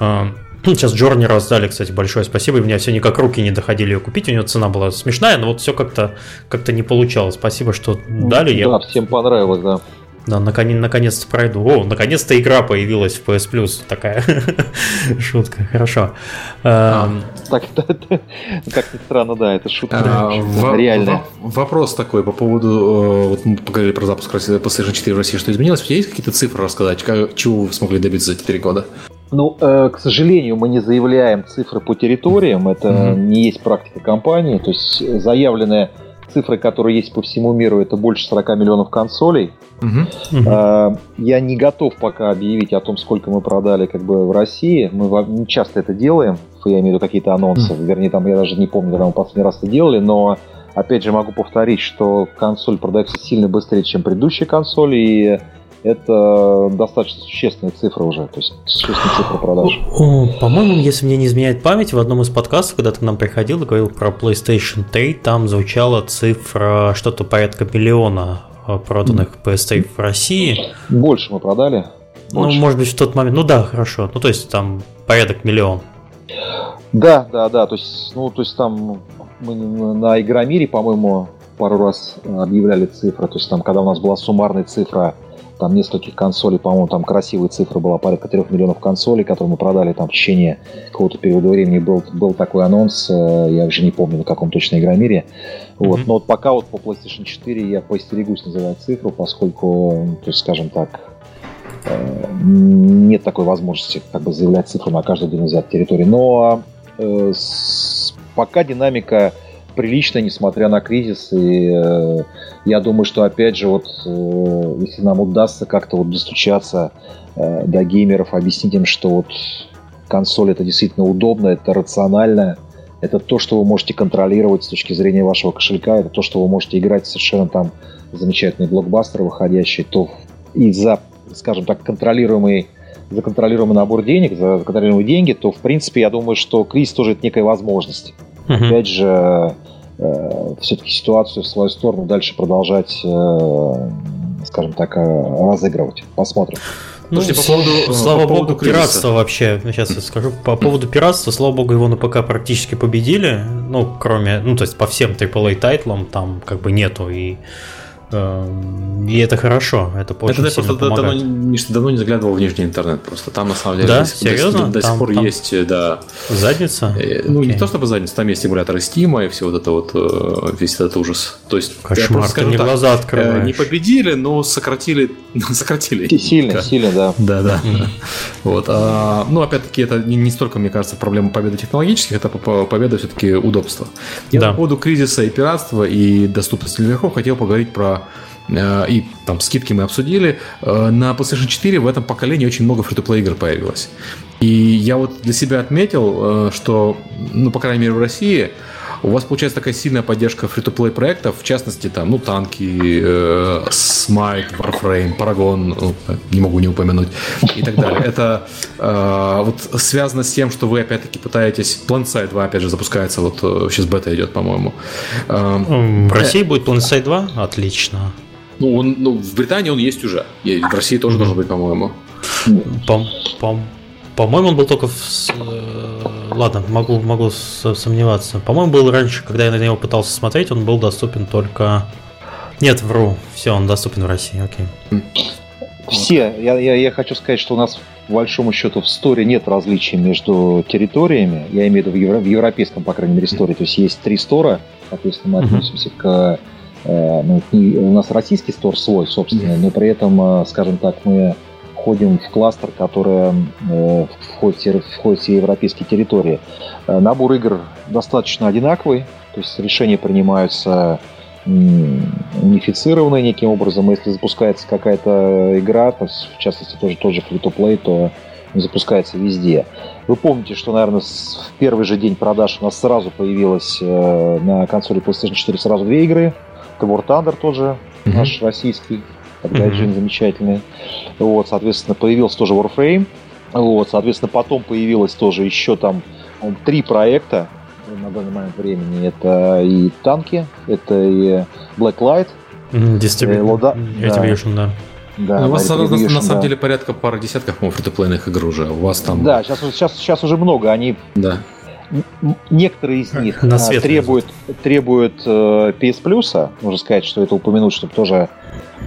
A: э, ну, сейчас Джорни раздали, кстати, большое спасибо. И у меня все никак руки не доходили ее купить. У нее цена была смешная, но вот все как-то как не получалось. Спасибо, что дали. Я
C: Да, всем понравилось, да.
A: Да, наконец- наконец-то пройду. О, наконец-то игра появилась в PS Plus. Такая шутка. Хорошо. Эм,
C: Так, как ни странно, да, это шутка.
B: А,
C: реальная.
B: во- Вопрос такой по поводу, э, вот мы поговорили про запуск PlayStation 4 в России, что изменилось? У тебя есть какие-то цифры рассказать? Чего вы смогли добиться за эти три года?
C: Ну, э, к сожалению, мы не заявляем цифры по территориям, это не есть практика компании, то есть заявленные цифры, которые есть по всему миру, это больше 40 миллионов консолей.
B: Мгм.
C: Э, Я не готов пока объявить о том, сколько мы продали как бы в России. Мы не часто это делаем. Я имею в виду какие-то анонсы. Вернее, там я даже не помню, когда мы последний раз это делали, но опять же могу повторить, что консоль продается сильно быстрее, чем предыдущие консоли, и это достаточно существенная цифра уже, то есть существенная цифра продаж.
A: По-моему, если мне не изменяет память, в одном из подкастов, когда ты к нам приходил и говорил про PlayStation 3, там звучала цифра что-то порядка миллиона э, проданных PS3 в России.
C: Больше мы продали.
A: Ну,
C: Больше.
A: может быть, в тот момент. Ну да, хорошо. Ну, то есть там порядок миллион.
C: Да, да, да. То есть, ну, то есть там мы на Игромире, по-моему, пару раз объявляли цифры. То есть там, когда у нас была суммарная цифра там нескольких консолей, по-моему, там красивая цифра была, порядка 3 миллионов консолей, которые мы продали там в течение какого-то периода времени. Был, был такой анонс, э, я уже не помню, на каком точно Игромире. Вот.
A: Мгм.
C: Но вот пока вот по PlayStation 4 я постерегусь называть цифру, поскольку, то есть, скажем так, э, нет такой возможности как бы заявлять цифру на каждую отдельно взятой территории. Но э, с- пока динамика приличная, несмотря на кризис, и э, я думаю, что опять же вот э, если нам удастся как-то вот достучаться э, до геймеров, объяснить им, что вот консоль это действительно удобно, это рационально, это то, что вы можете контролировать с точки зрения вашего кошелька, это то, что вы можете играть совершенно там замечательные блокбастеры выходящие, то и за, скажем так, контролируемый за контролируемый набор денег, за контролируемые деньги, то, в принципе, я думаю, что кризис тоже это некая возможность.
A: Мгм.
C: Опять же, все-таки ситуацию в свою сторону дальше продолжать, э, скажем так, э, разыгрывать. Посмотрим.
A: Ну,
B: Слушайте, по поводу, э,
A: слава
B: по поводу
A: богу,
B: кризиса.
A: пиратство вообще, сейчас я скажу, по поводу пиратства, слава богу, его на ПК практически победили, ну, кроме, ну, то есть по всем AAA тайтлам там как бы нету, и, и это хорошо, это очень
B: Это
A: сильно
B: просто давно,
A: помогает.
B: Миш, ты давно не заглядывал в нижний интернет просто. Там на самом деле
A: Да?
B: до, сих- до сих-
A: Серьезно?
B: до сих
A: Там-
B: пор
A: там-
B: есть, э, да.
A: Задница?
B: Э, Ну, не
A: Окей.
B: то чтобы задница, там есть эмуляторы Steam и все вот это вот, э, весь этот ужас. То есть, я
A: Кошмар,
B: просто
A: ты
B: скажу
A: мне
B: так,
A: глаза открываешь.
B: не победили, но сократили, сократили.
C: Сильно,
B: Да.
C: сильно, да.
B: Да, да. Вот. а, ну, опять-таки, это не, не столько, мне кажется, проблема победы технологических, это по- по- победа все-таки удобства. Я
A: Да.
B: по поводу кризиса и пиратства и доступности для игроков хотел поговорить про и там скидки мы обсудили. Э, На PlayStation 4 в этом поколении очень много фри-то-плей игр появилось. И я вот для себя отметил, э, что, ну, по крайней мере, в России у вас получается такая сильная поддержка фри-то-плей проектов, в частности, там, ну, танки, э, Smite, Warframe, Paragon, ну, не могу не упомянуть, и так далее. Это э, вот связано с тем, что вы, опять-таки, пытаетесь... PlanSide 2, опять же, запускается, вот э, сейчас бета идет, по-моему. Э,
A: М, В России будет PlanetSide 2? Отлично.
B: ну, он, ну, в Британии он есть уже. И в России тоже должен быть, по-моему.
A: По- по- По-моему, он был только в... Ладно, могу, могу сомневаться. По-моему, был раньше, когда я на него пытался смотреть, он был доступен только... Нет, вру. Все, он доступен в России, окей.
C: Все, я, я, я хочу сказать, что у нас по большому счету в сторе нет различий между территориями. Я имею в виду в, евро- в европейском, по крайней мере, сторе. То есть есть три стора, соответственно, мы относимся к... э, ну, у нас российский стор свой, собственно, но при этом, э, скажем так, мы входим в кластер, который э, входит, в- входит все европейские территории. Э, Набор игр достаточно одинаковый, то есть решения принимаются унифицированные неким образом. Если запускается какая-то игра, то, в частности тоже тот же free-to-play, то запускается везде. Вы помните, что, наверное, в первый же день продаж у нас сразу появилось э, на консоли PlayStation 4 сразу две игры. Это War Thunder тоже, mm-hmm. наш российский, от Gaijin mm-hmm. замечательный. Вот, соответственно, появился тоже Warframe. Вот, соответственно, потом появилось тоже еще там три проекта на данный момент времени. Это и танки, это и Blacklight,
A: Distribution, да. да.
B: Да, ну, у вас на, на, на самом деле порядка пары десятков, фритуплейных игр уже. У вас там.
C: Да, сейчас, сейчас, сейчас уже много. Они.
B: Да.
C: Некоторые из них на свет требуют, требуют э, PS Plus. Можно сказать, что это упомянуть, чтобы тоже.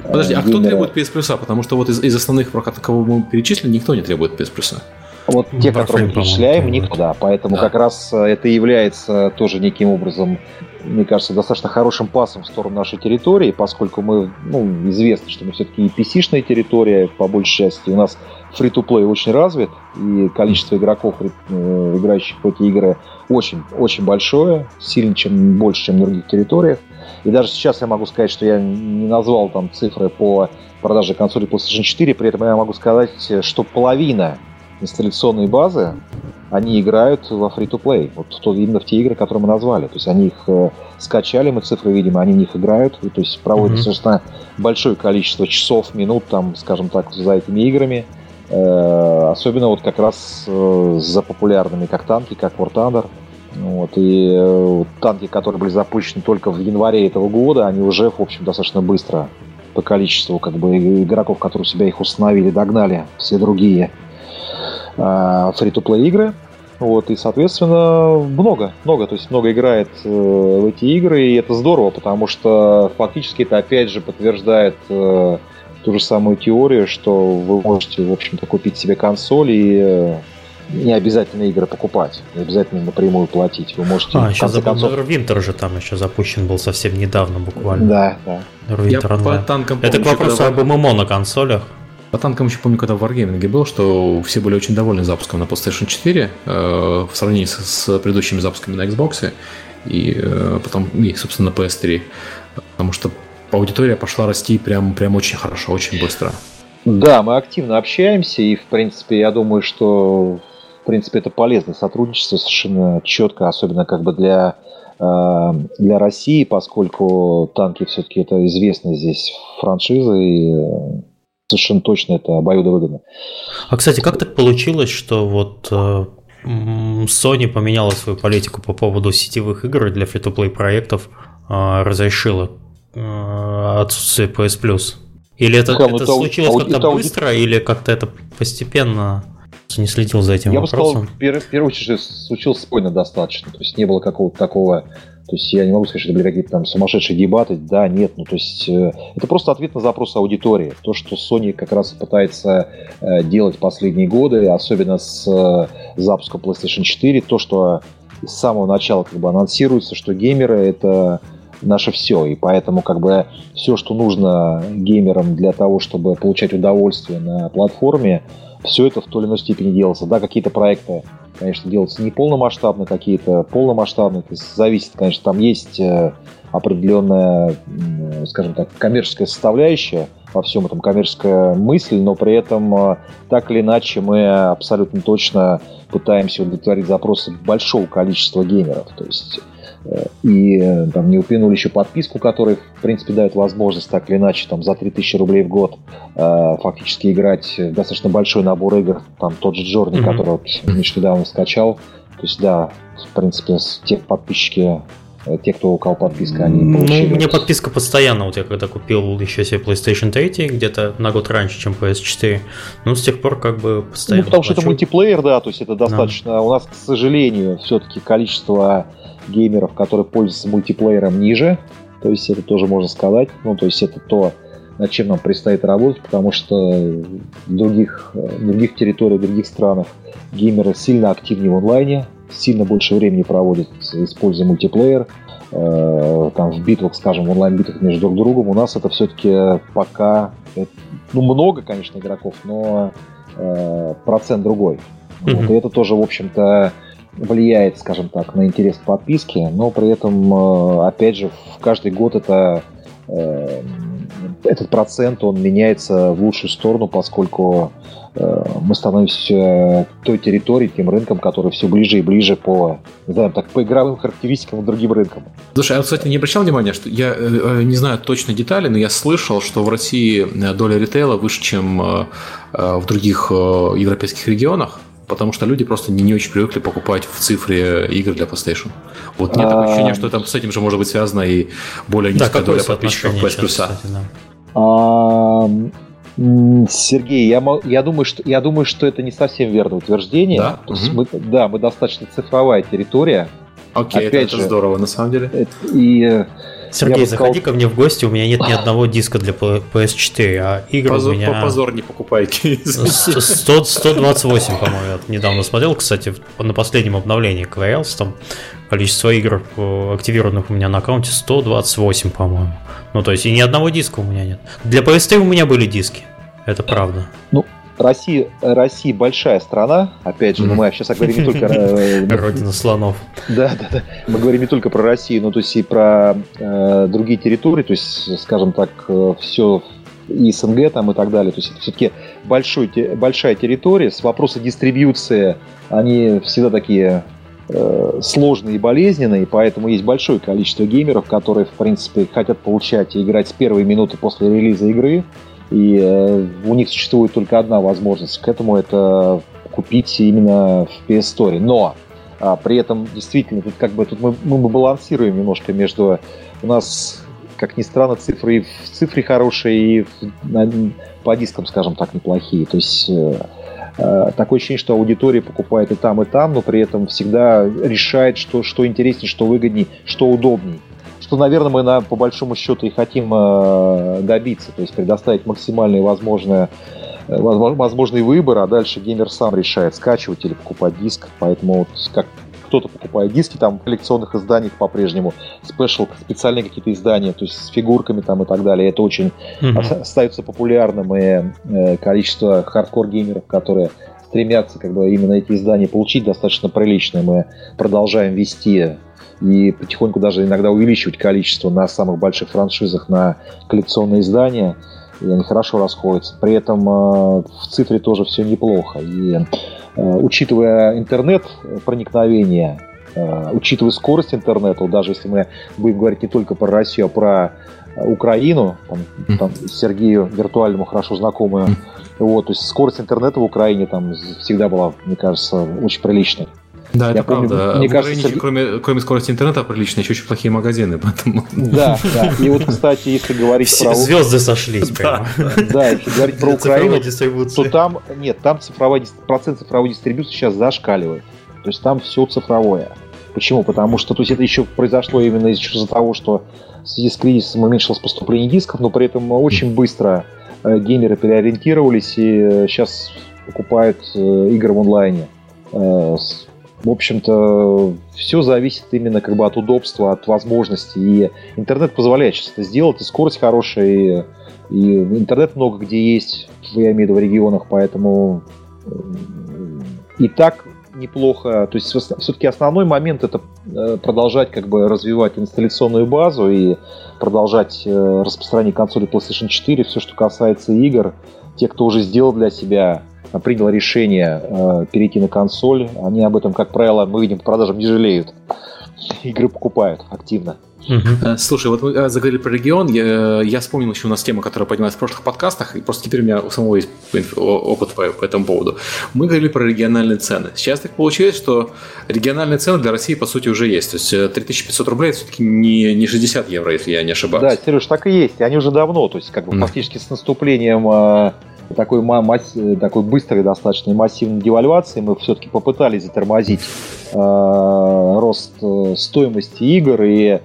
B: Э, Подожди, а кто требует PS Plus? Потому что вот из, из основных, кого мы перечислили, никто не требует PS Plus.
C: Вот те, которые мы перечисляем, никто, да. Поэтому да. как раз э, это является тоже неким образом мне кажется, достаточно хорошим пасом в сторону нашей территории, поскольку мы, ну, известно, что мы все-таки и PC-шная территория, по большей части. У нас фри-то-плей очень развит, и количество игроков, э, играющих в эти игры, очень, очень большое, сильно чем больше, чем на других территориях. И даже сейчас я могу сказать, что я не назвал там цифры по продаже консоли PlayStation 4, при этом я могу сказать, что половина инсталляционной базы они играют во free-to-play, вот то, именно в те игры, которые мы назвали. То есть они их э, скачали, мы цифры видим, они в них играют, и, то есть проводят mm-hmm. достаточно большое количество часов, минут, там, скажем так, за этими играми. Э, особенно вот как раз э, за популярными, как танки, как War Thunder. Вот, и э, танки, которые были запущены только в январе этого года, они уже, в общем, достаточно быстро по количеству как бы игроков, которые у себя их установили, догнали все другие фри-то-плей игры. Вот, и, соответственно, много, много, то есть много играет э, в эти игры, и это здорово, потому что фактически это опять же подтверждает э, ту же самую теорию, что вы можете, в общем-то, купить себе консоль и э, не обязательно игры покупать, не обязательно напрямую платить. Вы можете.
A: А, еще забыл, концов... Винтер же там еще запущен был совсем недавно буквально.
C: Да, да.
A: Рвинтер Я по танкам Это к вопросу об ММО на консолях.
B: По танкам еще помню, когда в Wargaming был, что все были очень довольны запуском на PlayStation 4 э, в сравнении с, с предыдущими запусками на Xbox и э, потом, и, собственно, на PS3. Потому что аудитория пошла расти прям, прям очень хорошо, очень быстро.
C: Да, мы активно общаемся, и, в принципе, я думаю, что в принципе, это полезное сотрудничество совершенно четко, особенно как бы для, э, для России, поскольку танки все-таки это известная здесь франшиза, и совершенно точно это обоюдовыгодно.
A: А, кстати, как так получилось, что вот э, Sony поменяла свою политику по поводу сетевых игр для free-to-play проектов, э, разрешила э, отсутствие PS Plus? Или это, это, это случилось как-то это быстро, или как-то это постепенно? Не следил за этим
C: Я
A: вопросом.
C: бы сказал, в первую очередь, случилось спокойно достаточно. То есть не было какого-то такого то есть я не могу сказать, что это были какие-то там сумасшедшие дебаты. Да, нет. Ну, то есть э, это просто ответ на запрос аудитории. То, что Sony как раз пытается э, делать последние годы, особенно с э, запуском PlayStation 4, то, что с самого начала как бы анонсируется, что геймеры это наше все. И поэтому как бы все, что нужно геймерам для того, чтобы получать удовольствие на платформе, все это в той или иной степени делается. Да, какие-то проекты конечно, делаются не полномасштабно, какие-то полномасштабные. То есть зависит, конечно, там есть э, определенная, скажем так, коммерческая составляющая во всем этом, коммерческая мысль, но при этом э, так или иначе мы абсолютно точно пытаемся удовлетворить запросы большого количества геймеров. То есть и там не упомянули еще подписку, которая, в принципе, дает возможность так или иначе там за 3000 рублей в год э, фактически играть достаточно большой набор игр. Там тот же Джорни, mm-hmm. который вот Миш недавно скачал. То есть, да, в принципе, те подписчики э, те, кто у кого подписка, они
A: ну, получили. Ну, мне подписка постоянно, вот я когда купил еще себе PlayStation 3, где-то на год раньше, чем PS4, ну, с тех пор как бы постоянно
C: Ну, потому плачу. что это мультиплеер, да, то есть это достаточно, да. у нас, к сожалению, все-таки количество геймеров, которые пользуются мультиплеером ниже. То есть это тоже можно сказать. Ну, то есть это то, над чем нам предстоит работать, потому что в других, в других территориях, в других странах геймеры сильно активнее в онлайне, сильно больше времени проводят, используя мультиплеер. Э, там в битвах, скажем, в онлайн-битвах между друг другом. У нас это все-таки пока, ну, много, конечно, игроков, но э, процент другой. Mm-hmm. Вот, и это тоже, в общем-то, влияет, скажем так, на интерес к подписке, но при этом, э, опять же, в каждый год это э, этот процент, он меняется в лучшую сторону, поскольку э, мы становимся той территорией, тем рынком, который все ближе и ближе по, назовем так, по игровым характеристикам и другим рынкам.
B: Слушай, а, кстати, не обращал внимания, что я не знаю точно детали, но я слышал, что в России доля ритейла выше, чем в других европейских регионах потому что люди просто не, не очень привыкли покупать в цифре игры для PlayStation. Вот нет такого ощущения, что там с этим же может быть связано и более низкая доля подписчиков PS Plus.
C: Сергей, я, я, думаю, что, я думаю, что это не совсем верное утверждение. Да, угу. мы, да мы достаточно цифровая территория.
B: Окей, Опять это, же, это здорово на самом деле.
A: И э, Сергей, заходи сказал... ко мне в гости, у меня нет ни одного диска для PS4, а игры позор, у меня...
B: Позор не покупайте.
A: 100, 128, по-моему, я недавно смотрел, кстати, на последнем обновлении ковырялся, там количество игр э, активированных у меня на аккаунте 128, по-моему. Ну, то есть и ни одного диска у меня нет. Для PS3 у меня были диски, это правда.
C: Ну, Россия, Россия большая страна, опять же, ну, мы сейчас говорим не только...
A: Э, Родина слонов.
C: Да, да, да. Мы говорим не только про Россию, но то есть и про э, другие территории, то есть, скажем так, э, все и СНГ там и так далее. То есть это все-таки большой, большая территория. С вопроса дистрибьюции они всегда такие э, сложные и болезненные, поэтому есть большое количество геймеров, которые, в принципе, хотят получать и играть с первой минуты после релиза игры. И э, у них существует только одна возможность к этому, это купить именно в PS Store. Но а, при этом действительно тут как бы тут мы, мы балансируем немножко между у нас как ни странно, цифры в цифре хорошие и в, на, по дискам, скажем так, неплохие. То есть э, э, такое ощущение, что аудитория покупает и там, и там, но при этом всегда решает, что, что интереснее, что выгоднее, что удобнее что, наверное, мы на, по большому счету и хотим э, добиться, то есть предоставить максимальный возможное, э, возможный выбор, а дальше геймер сам решает, скачивать или покупать диск, поэтому вот как кто-то покупает диски там в коллекционных изданиях по-прежнему, special, специальные какие-то издания, то есть с фигурками там и так далее. Это очень mm-hmm. остается популярным, и э, количество хардкор-геймеров, которые стремятся как бы именно эти издания получить достаточно приличное. Мы продолжаем вести и потихоньку даже иногда увеличивать количество на самых больших франшизах на коллекционные издания, и они хорошо расходятся. При этом э, в цифре тоже все неплохо. И э, учитывая интернет проникновение, э, учитывая скорость интернета, даже если мы будем говорить не только про Россию, а про Украину, там, там Сергею виртуальному хорошо знакомую, вот, то есть скорость интернета в Украине там всегда была, мне кажется, очень приличной.
B: Да, это помню, правда. Мне в кажется, Украине, кроме, кроме скорости интернета прилично, еще очень плохие магазины, поэтому...
C: Да, да. И вот, кстати, если говорить
A: Все про... Звезды сошлись
C: прямо. Да, если говорить про Украину, то там... Нет, там цифровой, процент цифровой дистрибуции сейчас зашкаливает. То есть там все цифровое. Почему? Потому что то есть это еще произошло именно из-за того, что в связи с кризисом уменьшилось поступление дисков, но при этом очень быстро э, геймеры переориентировались и сейчас э, покупают э, игры в онлайне в общем-то, все зависит именно как бы от удобства, от возможностей. И интернет позволяет сейчас это сделать, и скорость хорошая, и, и интернет много где есть, я имею в виду в регионах, поэтому и так неплохо. То есть все-таки основной момент это э, продолжать как бы развивать инсталляционную базу и продолжать э, распространение консоли PlayStation 4, все, что касается игр. Те, кто уже сделал для себя принял решение э, перейти на консоль, они об этом, как правило, мы видим, по продажам не жалеют. Игры покупают активно.
B: Угу. Слушай, вот мы э, заговорили про регион. Я, я вспомнил еще у нас тему, которая поднялась в прошлых подкастах, и просто теперь у меня у самого есть опыт по, по этому поводу. Мы говорили про региональные цены. Сейчас так получилось, что региональные цены для России, по сути, уже есть. То есть 3500 рублей это все-таки не, не 60 евро, если я не ошибаюсь.
C: Да, Сереж, так и есть. Они уже давно, то есть как бы mm. фактически с наступлением такой, масс... такой быстрой достаточно массивной девальвации мы все-таки попытались затормозить э, рост э, стоимости игр и э,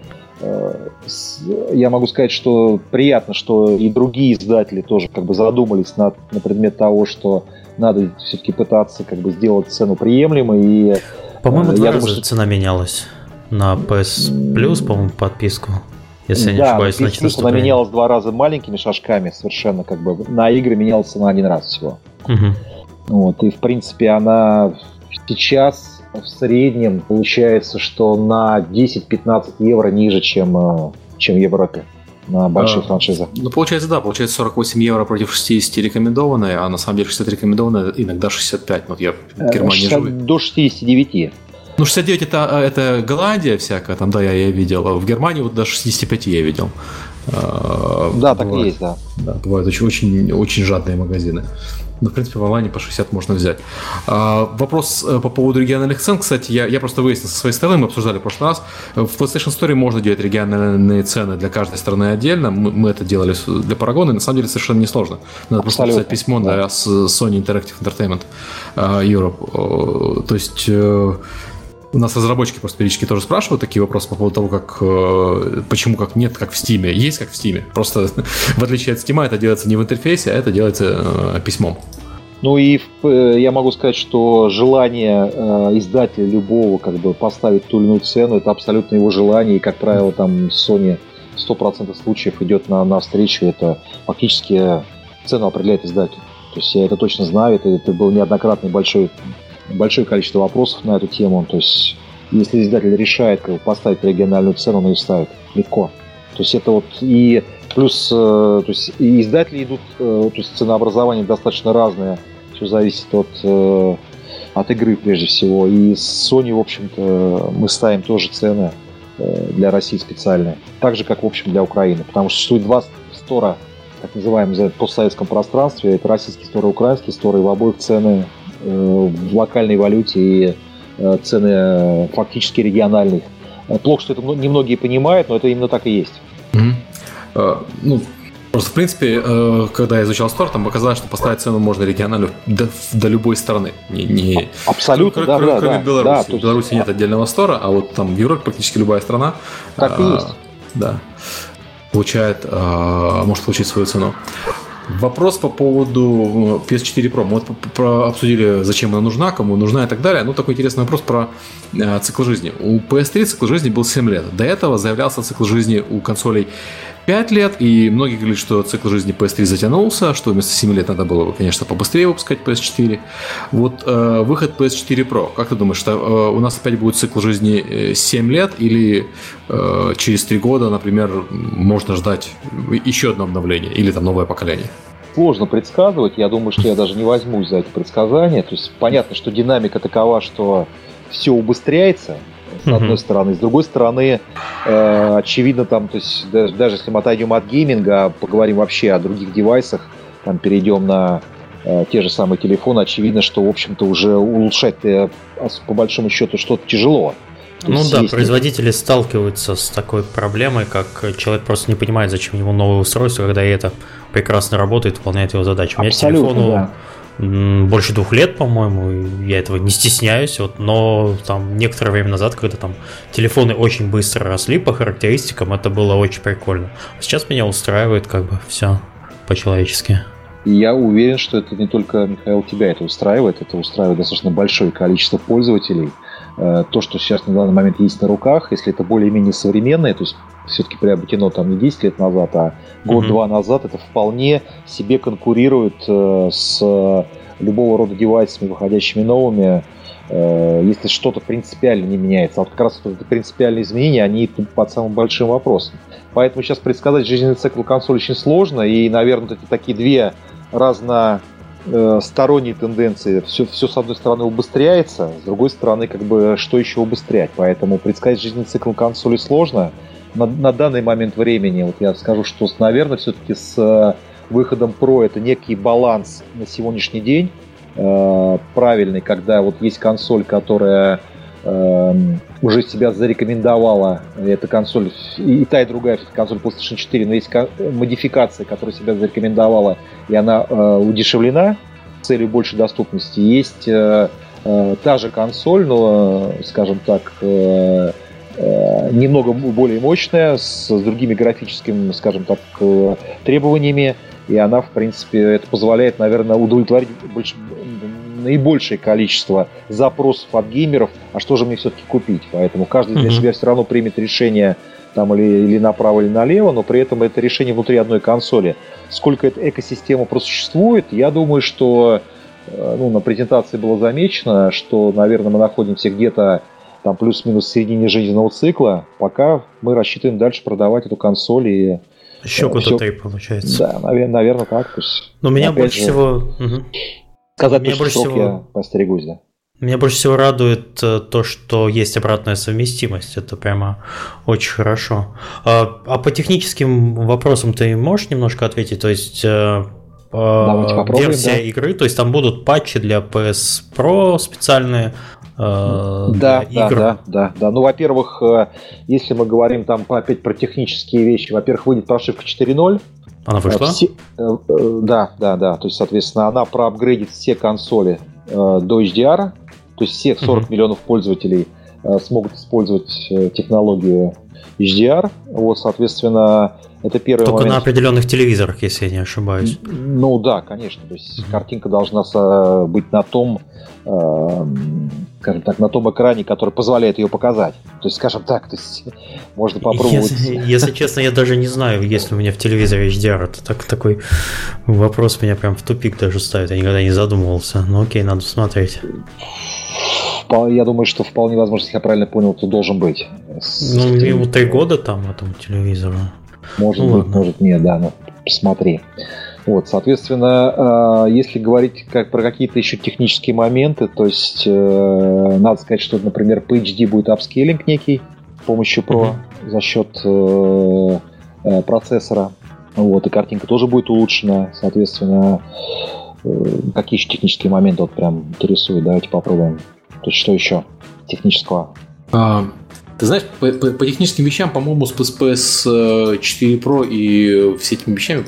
C: я могу сказать, что приятно, что и другие издатели тоже как бы задумались над, на предмет того, что надо все-таки пытаться как бы сделать цену приемлемой. И,
A: по-моему, два раза что... цена менялась на PS Plus, по-моему, подписку если я не да, ошибаюсь,
C: значит она менялась два раза маленькими шажками совершенно, как бы на игры менялась на один раз всего. Угу. Вот, и в принципе она сейчас в среднем получается, что на 10-15 евро ниже, чем, э, чем в Европе на большие а, франшизы.
B: Ну, получается, да, получается 48 евро против 60 рекомендованные, а на самом деле 60 рекомендованные, иногда 65. Вот я в
C: э, Германии 60, живу. До 69.
B: Ну, 69 это, это Голландия всякая, там, да, я, я видел. А в Германии вот до 65 я видел.
C: Да, так и есть, да.
B: Да, бывают очень, очень, очень жадные магазины. Ну, в принципе, в онлайне по 60 можно взять. А, вопрос э, по поводу региональных цен, кстати, я, я просто выяснил со своей стороны, мы обсуждали в прошлый раз. В PlayStation Store можно делать региональные цены для каждой страны отдельно. Мы, мы это делали для Парагона, и на самом деле совершенно несложно. Надо Абсолютно. просто написать письмо да. С Sony Interactive Entertainment uh, Europe. То есть э, у нас разработчики просто периодически тоже спрашивают такие вопросы по поводу того, как э, почему как нет, как в Steam. Есть как в Steam. Просто в отличие от Steam это делается не в интерфейсе, а это делается э, письмом.
C: Ну и э, я могу сказать, что желание э, издателя любого как бы поставить ту или иную цену, это абсолютно его желание. И, как правило, там Sony 100% случаев идет на, на встречу. Это фактически цену определяет издатель. То есть я это точно знаю. Это, это был неоднократный большой большое количество вопросов на эту тему. То есть, если издатель решает как поставить региональную цену, он ее ставит легко. То есть это вот и плюс, э, то есть и издатели идут, э, то есть ценообразование достаточно разное, все зависит от э, от игры прежде всего. И с Sony, в общем-то, мы ставим тоже цены для России специальные. Так же, как, в общем, для Украины. Потому что существует два стора, так называемые, в постсоветском пространстве. Это российский стор и украинский стор, и в обоих цены в локальной валюте и э, цены э, фактически региональных. Плохо, что это немногие понимают, но это именно так и есть.
B: Mm-hmm. ну, Просто, в принципе, когда я изучал стор, там оказалось, что поставить цену можно региональную до, до любой страны. Не, не...
C: Абсолютно,
B: кроме,
C: да,
B: кроме,
C: да,
B: Беларуси.
C: Да,
B: в Беларуси есть... нет отдельного стора, а вот там в Европе практически любая страна.
C: Так и есть.
B: Да. Получает, может получить свою цену. Вопрос по поводу э, PS4 Pro. Мы вот обсудили, зачем она нужна, кому нужна и так далее. Ну, такой интересный вопрос про э, цикл жизни. У PS3 цикл жизни был 7 лет. До этого заявлялся цикл жизни у консолей 5 лет, и многие говорят, что цикл жизни PS3 затянулся, что вместо 7 лет надо было, конечно, побыстрее выпускать PS4. Вот э, выход PS4 Pro, как ты думаешь, что, э, у нас опять будет цикл жизни 7 э, лет, или э, через 3 года, например, можно ждать еще одно обновление, или там новое поколение?
C: Сложно предсказывать, я думаю, что я даже не возьмусь за эти предсказания. То есть понятно, что динамика такова, что все убыстряется, с mm-hmm. одной стороны. С другой стороны, э, очевидно, там, то есть даже, даже если мы отойдем от гейминга, а поговорим вообще о других девайсах, там перейдем на э, те же самые телефоны, очевидно, что, в общем-то, уже улучшать э, по большому счету что-то тяжело.
A: То ну да, производители нет. сталкиваются с такой проблемой, как человек просто не понимает, зачем ему новое устройство, когда это прекрасно работает, выполняет его задачу. У меня телефону да больше двух лет, по-моему, я этого не стесняюсь, вот, но там некоторое время назад, когда там телефоны очень быстро росли по характеристикам, это было очень прикольно. А сейчас меня устраивает как бы все по-человечески.
C: я уверен, что это не только, Михаил, тебя это устраивает, это устраивает достаточно большое количество пользователей. Э, то, что сейчас на данный момент есть на руках, если это более-менее современное, то есть все-таки приобретено там не 10 лет назад, а год-два mm-hmm. назад, это вполне себе конкурирует э, с любого рода девайсами, выходящими новыми, э, если что-то принципиально не меняется. А вот как раз вот это принципиальные изменения, они под самым большим вопросом. Поэтому сейчас предсказать жизненный цикл консоли очень сложно, и, наверное, вот эти такие две разно э, сторонние тенденции. Все, все, с одной стороны, убыстряется, с другой стороны, как бы, что еще убыстрять. Поэтому предсказать жизненный цикл консоли сложно на, на данный момент времени, вот я скажу, что, наверное, все-таки с э, выходом Pro это некий баланс на сегодняшний день э, правильный, когда вот есть консоль, которая уже себя зарекомендовала, эта консоль, и, и та, и другая консоль PlayStation 4, но есть модификация, которая себя зарекомендовала, и она э, удешевлена с целью большей доступности. Есть э, э, та же консоль, но, скажем так, э, Э, немного более мощная, с, с другими графическими, скажем так, э, требованиями, и она, в принципе, это позволяет, наверное, удовлетворить больш... наибольшее количество запросов от геймеров, а что же мне все-таки купить. Поэтому каждый для себя все равно примет решение там или, или направо, или налево, но при этом это решение внутри одной консоли. Сколько эта экосистема просуществует, я думаю, что э, ну, на презентации было замечено, что, наверное, мы находимся где-то там плюс-минус в середине жизненного цикла, пока мы рассчитываем дальше продавать эту консоль и
A: Щеку все... три получается.
C: Да, наверное, наверное так. То есть,
A: Но меня больше же, всего... Угу.
C: Сказать меня больше всего... я постерегусь, да.
A: Меня больше всего радует э, то, что есть обратная совместимость. Это прямо очень хорошо. А, а по техническим вопросам ты можешь немножко ответить? То есть э, версия да. игры, то есть там будут патчи для PS Pro специальные,
C: Э, да, да, игр. да, да, да. Ну, во-первых, э, если мы говорим там опять про технические вещи, во-первых, выйдет прошивка 4.0.
A: Она вышла? Все,
C: э, да, да, да. То есть, соответственно, она проапгрейдит все консоли до HDR. То есть все 40 uh-huh. миллионов пользователей смогут использовать технологию HDR. Вот, соответственно, это первый
A: Только момент. на определенных телевизорах, если я не ошибаюсь.
C: Ну да, конечно. То есть uh-huh. картинка должна быть на том, э, скажем так, на том экране, который позволяет ее показать. То есть, скажем так, то есть можно попробовать.
A: Если, если честно, я даже не знаю, есть ли у меня в телевизоре HDR. Это так, такой вопрос меня прям в тупик даже ставит. Я никогда не задумывался. Ну окей, надо смотреть.
C: Я думаю, что вполне возможно, если я правильно понял, то должен быть.
A: Ну, ему три года там этому телевизору.
C: Может ну, быть, ладно. может нет, да, ну посмотри. Вот, соответственно, э, если говорить как про какие-то еще технические моменты, то есть э, надо сказать, что, например, по HD будет апскейлинг некий с помощью Pro mm-hmm. за счет э, процессора. Вот, и картинка тоже будет улучшена, соответственно, какие еще технические моменты вот прям интересуют, давайте попробуем. То есть что еще технического?
B: А, ты знаешь, по, по, по техническим вещам, по-моему, с PS 4 Pro и все этими вещами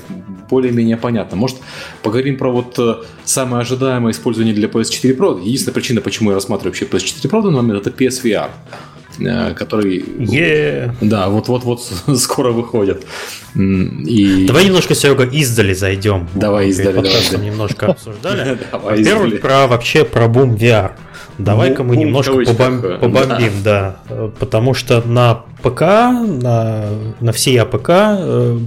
B: более-менее понятно. Может, поговорим про вот э, самое ожидаемое использование для PS4 Pro. Единственная причина, почему я рассматриваю вообще PS4 Pro в данный момент, это PSVR э, который...
A: Yeah.
B: Да, вот-вот-вот скоро выходит.
A: И... Давай немножко, Серега, издали зайдем.
B: Давай издали.
A: Подкастом немножко обсуждали. Во-первых, про вообще про бум VR. Давай-ка мы немножко побом... побомбим, да. Потому что на ПК, на, на PC, ПК э,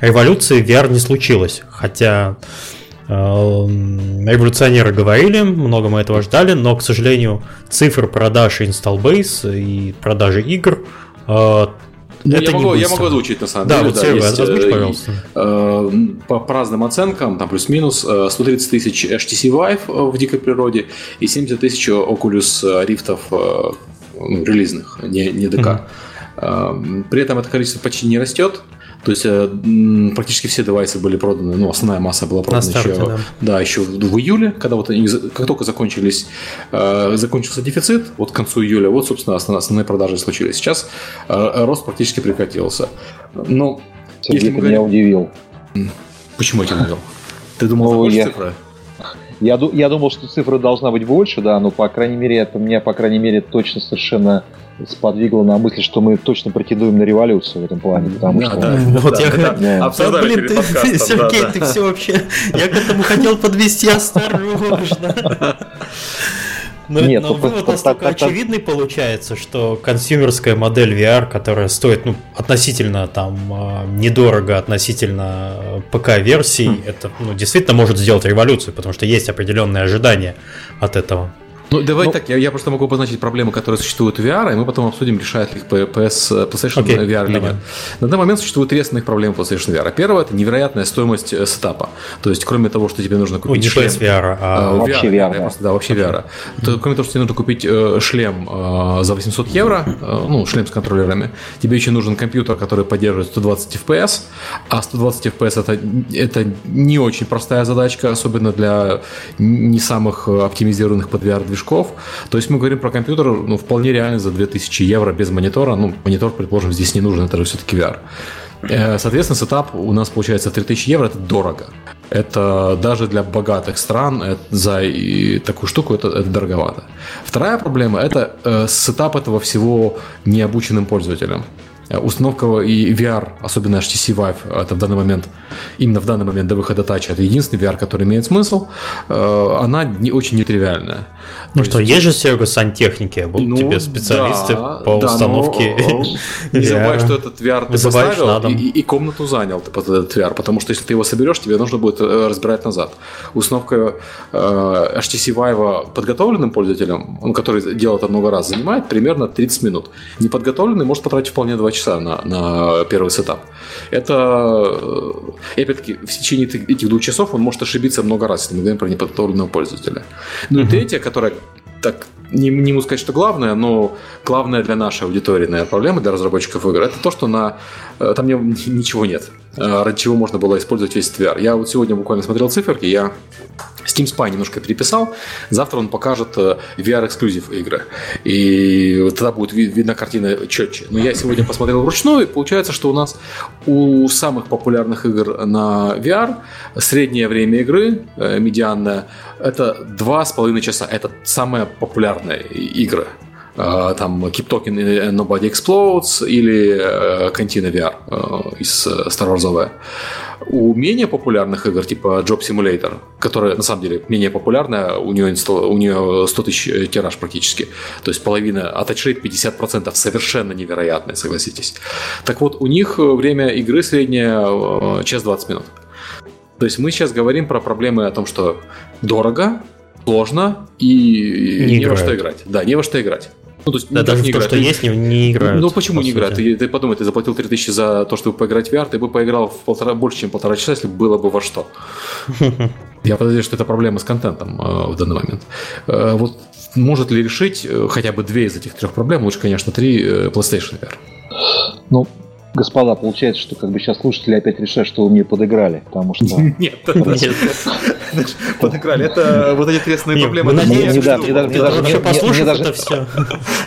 A: революции VR не случилось. Хотя э, революционеры говорили, много мы этого ждали, но, к сожалению, цифры продаж install base и продажи игр э,
B: ну, это я, могу, я могу озвучить, на самом
A: да,
B: деле.
A: Вот да, есть, озвучь, э, пожалуйста.
B: Э, по, по разным оценкам, там плюс-минус, 130 э, тысяч HTC Vive в дикой природе и 70 тысяч Oculus Rift ну, релизных, не, не ДК. Mm-hmm. При этом это количество почти не растет. То есть э, практически все девайсы были проданы, ну, основная масса была продана старте, еще, да. Да, еще в, в июле, когда вот они, как только закончились, э, закончился дефицит, вот к концу июля, вот, собственно, основные, основные продажи случились. Сейчас э, рост практически прекратился. Но,
C: Сергей, если ты говорим... меня удивил.
B: Почему я тебя удивил? Ты думал, ну,
C: я... цифра? Я, я думал, что цифра должна быть больше, да, но, по крайней мере, это меня, по крайней мере, точно совершенно сподвигло на мысль, что мы точно претендуем на революцию в этом плане, потому да, что... Да,
A: вот да, я... Да, да. блин, ты, Сергей, да, ты все вообще... Я к этому хотел подвести осторожно. Но, Нет, но вывод по, настолько по, очевидный получается, что консюмерская модель VR, которая стоит ну, относительно там а, недорого относительно ПК-версий, хм. это ну, действительно может сделать революцию, потому что есть определенные ожидания от этого.
B: Ну, давай ну, так, я, я просто могу обозначить проблемы, которые существуют в VR, и мы потом обсудим, решает ли их PS, PlayStation okay, VR или нет. На данный момент существует три основных проблемы PlayStation VR. Первое – это невероятная стоимость э, сетапа. То есть, кроме того, что тебе нужно купить
A: ну,
B: шлем...
A: PS VR, а...
B: VR, вообще VR, да. Просто, да, вообще VR. Mm-hmm. То, кроме того, что тебе нужно купить э, шлем э, за 800 евро, э, ну, шлем с контроллерами, тебе еще нужен компьютер, который поддерживает 120 FPS, а 120 FPS это, это не очень простая задачка, особенно для не самых э, оптимизированных под VR движков. То есть мы говорим про компьютер, ну, вполне реально за 2000 евро без монитора. Ну, монитор, предположим, здесь не нужен, это же все-таки VR. Э, соответственно, сетап у нас получается 3000 евро, это дорого. Это даже для богатых стран это, за такую штуку это, это дороговато. Вторая проблема это э, сетап этого всего необученным пользователям. Э, установка и VR, особенно HTC Vive, это в данный момент, именно в данный момент до выхода тача, это единственный VR, который имеет смысл, э, она не очень нетривиальная.
A: Ну То что, есть, есть же сервис сантехники, будут ну, тебе специалисты да, по да, установке.
B: Но, не забывай, что этот VR ты поставил и, и комнату занял ты под этот VR, потому что если ты его соберешь, тебе нужно будет э, разбирать назад. Установка э, HTC Vive подготовленным пользователем, он который делает это много раз, занимает примерно 30 минут. Неподготовленный может потратить вполне 2 часа на, на первый сетап. Это, и опять-таки, в течение этих двух часов он может ошибиться много раз, если мы говорим про неподготовленного пользователя. Ну и третье, которое так не, не могу сказать, что главное, но главное для нашей аудитории, наверное, проблема для разработчиков игр, это то, что на, э, там ничего нет, э, ради чего можно было использовать весь VR. Я вот сегодня буквально смотрел циферки, я Steam Spy немножко переписал. Завтра он покажет э, VR-эксклюзив игры. И тогда будет видна картина четче. Но я сегодня посмотрел вручную, и получается, что у нас у самых популярных игр на VR среднее время игры, медианное, это 2,5 часа. Это самые популярные игры э, там Keep Talking Nobody Explodes или Cantina VR из Star Wars у менее популярных игр, типа Job Simulator, которая на самом деле менее популярная, у нее, у нее 100 тысяч э, тираж практически. То есть половина, а тачрейт 50% совершенно невероятный, согласитесь. Так вот, у них время игры среднее э, час 20 минут. То есть мы сейчас говорим про проблемы о том, что дорого, сложно и не, не во что играть. Да, не во что играть.
A: Ну, то есть, да, даже не в то, что ты... есть, не, не играют.
B: Ну, почему не играют? Ты, ты подумай, ты заплатил 3000 за то, чтобы поиграть в VR, ты бы поиграл в полтора, больше, чем полтора часа, если бы было бы во что. Я подозреваю, что это проблема с контентом э, в данный момент. Э, вот может ли решить э, хотя бы две из этих трех проблем, лучше, конечно, три э, PlayStation VR?
C: Ну, господа, получается, что как бы сейчас слушатели опять решают, что вы мне подыграли, потому что...
B: Нет. Подыграли. Это вот эти ответственные проблемы.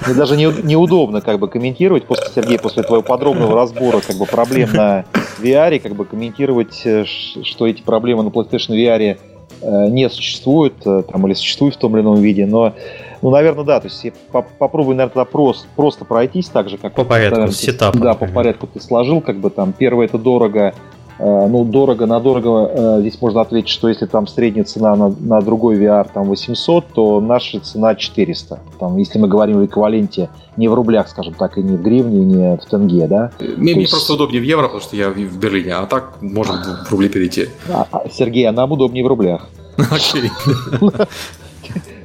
B: Мне
C: даже неудобно как бы комментировать после Сергей, после твоего подробного разбора как бы проблем на VR, как бы комментировать, э, что эти проблемы на PlayStation VR э, не существуют, э, там, или существуют в том или ином виде, но ну, наверное, да. То есть я попробую, наверное, тогда просто, просто пройтись так же, как...
A: По порядку, сетап.
C: Да, по порядку ты сложил, как бы там первое это дорого, э, ну, дорого на дорого, э, здесь можно ответить, что если там средняя цена на, на другой VR там 800, то наша цена 400. Там, если мы говорим в эквиваленте не в рублях, скажем так, и не в гривне, и не в тенге, да.
B: Мне, мне есть... просто удобнее в евро, потому что я в Берлине, а так можно в рубли перейти.
C: А, а, Сергей, а нам удобнее в рублях. Окей.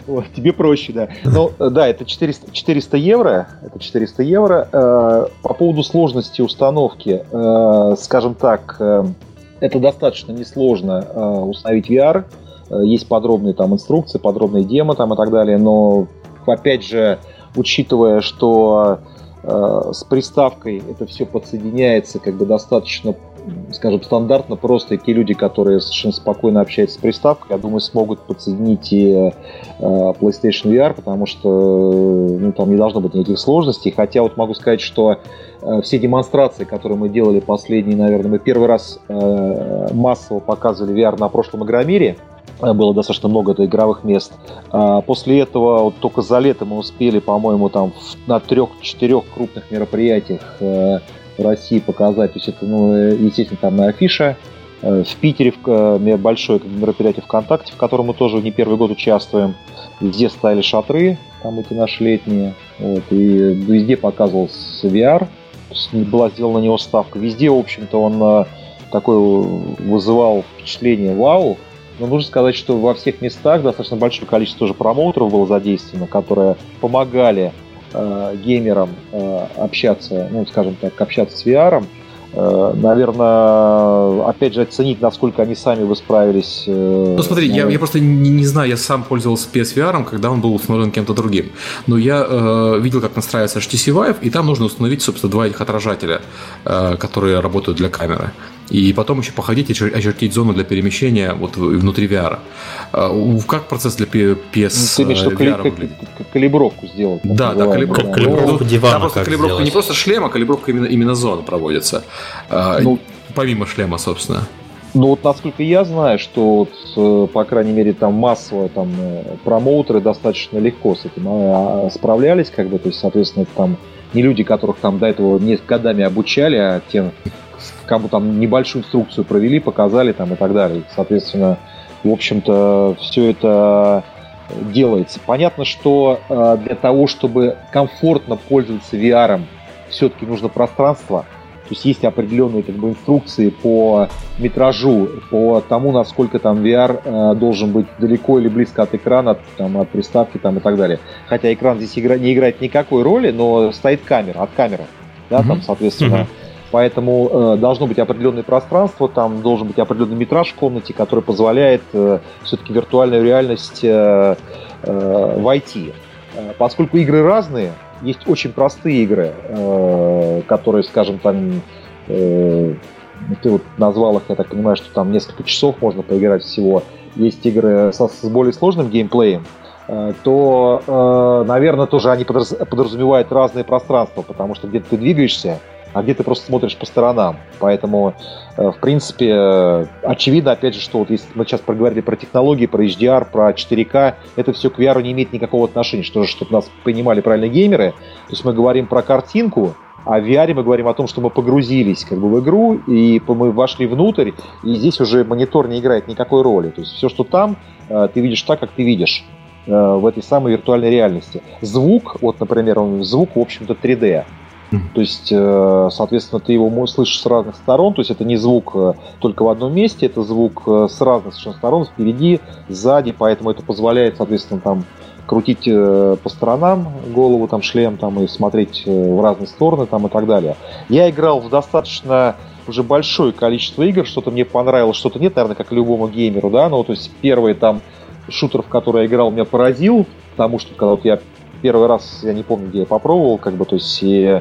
C: Вот, тебе проще, да. Ну, да, это 400, 400 евро. Это 400 евро. Э, по поводу сложности установки, э, скажем так, э, это достаточно несложно э, установить VR. Э, есть подробные там инструкции, подробные демо там и так далее. Но, опять же, учитывая, что э, с приставкой это все подсоединяется как бы достаточно скажем, стандартно просто и те люди, которые совершенно спокойно общаются с приставкой, я думаю, смогут подсоединить и э, PlayStation VR, потому что ну, там не должно быть никаких сложностей. Хотя вот могу сказать, что э, все демонстрации, которые мы делали последние, наверное, мы первый раз э, массово показывали VR на прошлом Игромире, было достаточно много это игровых мест. А после этого вот только за лето мы успели, по-моему, там на трех-четырех крупных мероприятиях в России показать. То есть это, ну, естественно, там на афише. Э, в Питере в э, большое мероприятие ВКонтакте, в котором мы тоже не первый год участвуем. Везде стояли шатры, там эти наши летние. Вот, и везде показывался VR. Была сделана на него ставка. Везде, в общем-то, он э, такой вызывал впечатление вау. Но нужно сказать, что во всех местах достаточно большое количество тоже промоутеров было задействовано, которые помогали э, геймерам э, общаться, ну, скажем так, общаться с VR, наверное, опять же, оценить, насколько они сами бы справились.
B: Э, ну, смотри, ну, я, я просто не, не знаю, я сам пользовался PSVR, когда он был установлен кем-то другим. Но я э, видел, как настраивается HTC Vive, и там нужно установить, собственно, два этих отражателя, э, которые работают для камеры и потом еще походить и очертить зону для перемещения вот внутри VR. А, как процесс для PS
C: ну, Ты имеешь, VR кали- выглядит? Калибровку сделать.
B: Да, да, калибровку. Да, калибровку дивана. Там просто калибровка сделать? не просто шлема, калибровка именно, именно зоны проводится. А, ну, помимо шлема, собственно.
C: Ну вот насколько я знаю, что вот, э, по крайней мере там массово там э, промоутеры достаточно легко с этим а, справлялись, как бы, то есть, соответственно, там не люди, которых там до этого несколько годами обучали, а тем, кому там небольшую инструкцию провели, показали там и так далее. Соответственно, в общем-то, все это делается. Понятно, что э, для того, чтобы комфортно пользоваться VR, все-таки нужно пространство. То есть есть определенные как бы, инструкции по метражу, по тому, насколько там VR э, должен быть далеко или близко от экрана, там, от приставки там, и так далее. Хотя экран здесь игра, не играет никакой роли, но стоит камера, от камеры. Да, mm-hmm. там, соответственно, mm-hmm. Поэтому э, должно быть определенное пространство, там должен быть определенный метраж в комнате, который позволяет э, все-таки виртуальную реальность э, э, войти. Э, поскольку игры разные, есть очень простые игры, э, которые, скажем, там э, ты вот назвал их, я так понимаю, что там несколько часов можно поиграть всего. Есть игры со, с более сложным геймплеем, э, то, наверное, тоже они подраз, подразумевают разные пространства, потому что где-то ты двигаешься, а где ты просто смотришь по сторонам. Поэтому, э, в принципе, э, очевидно, опять же, что вот если мы сейчас проговорили про технологии, про HDR, про 4К, это все к VR не имеет никакого отношения. Что чтобы нас понимали правильно геймеры, то есть мы говорим про картинку, а в VR мы говорим о том, что мы погрузились как бы в игру, и мы вошли внутрь, и здесь уже монитор не играет никакой роли. То есть все, что там, э, ты видишь так, как ты видишь в этой самой виртуальной реальности. Звук, вот, например, звук, в общем-то, 3D. То есть, э, соответственно, ты его слышишь с разных сторон, то есть это не звук э, только в одном месте, это звук э, с разных совершенно сторон, впереди, сзади, поэтому это позволяет, соответственно, там крутить по сторонам голову, там шлем, там и смотреть в разные стороны, там и так далее. Я играл в достаточно уже большое количество игр, что-то мне понравилось, что-то нет, наверное, как любому геймеру, да, ну, то есть первый там шутер, в который я играл, меня поразил, потому что когда вот я первый раз, я не помню, где я попробовал, как бы, то есть, и,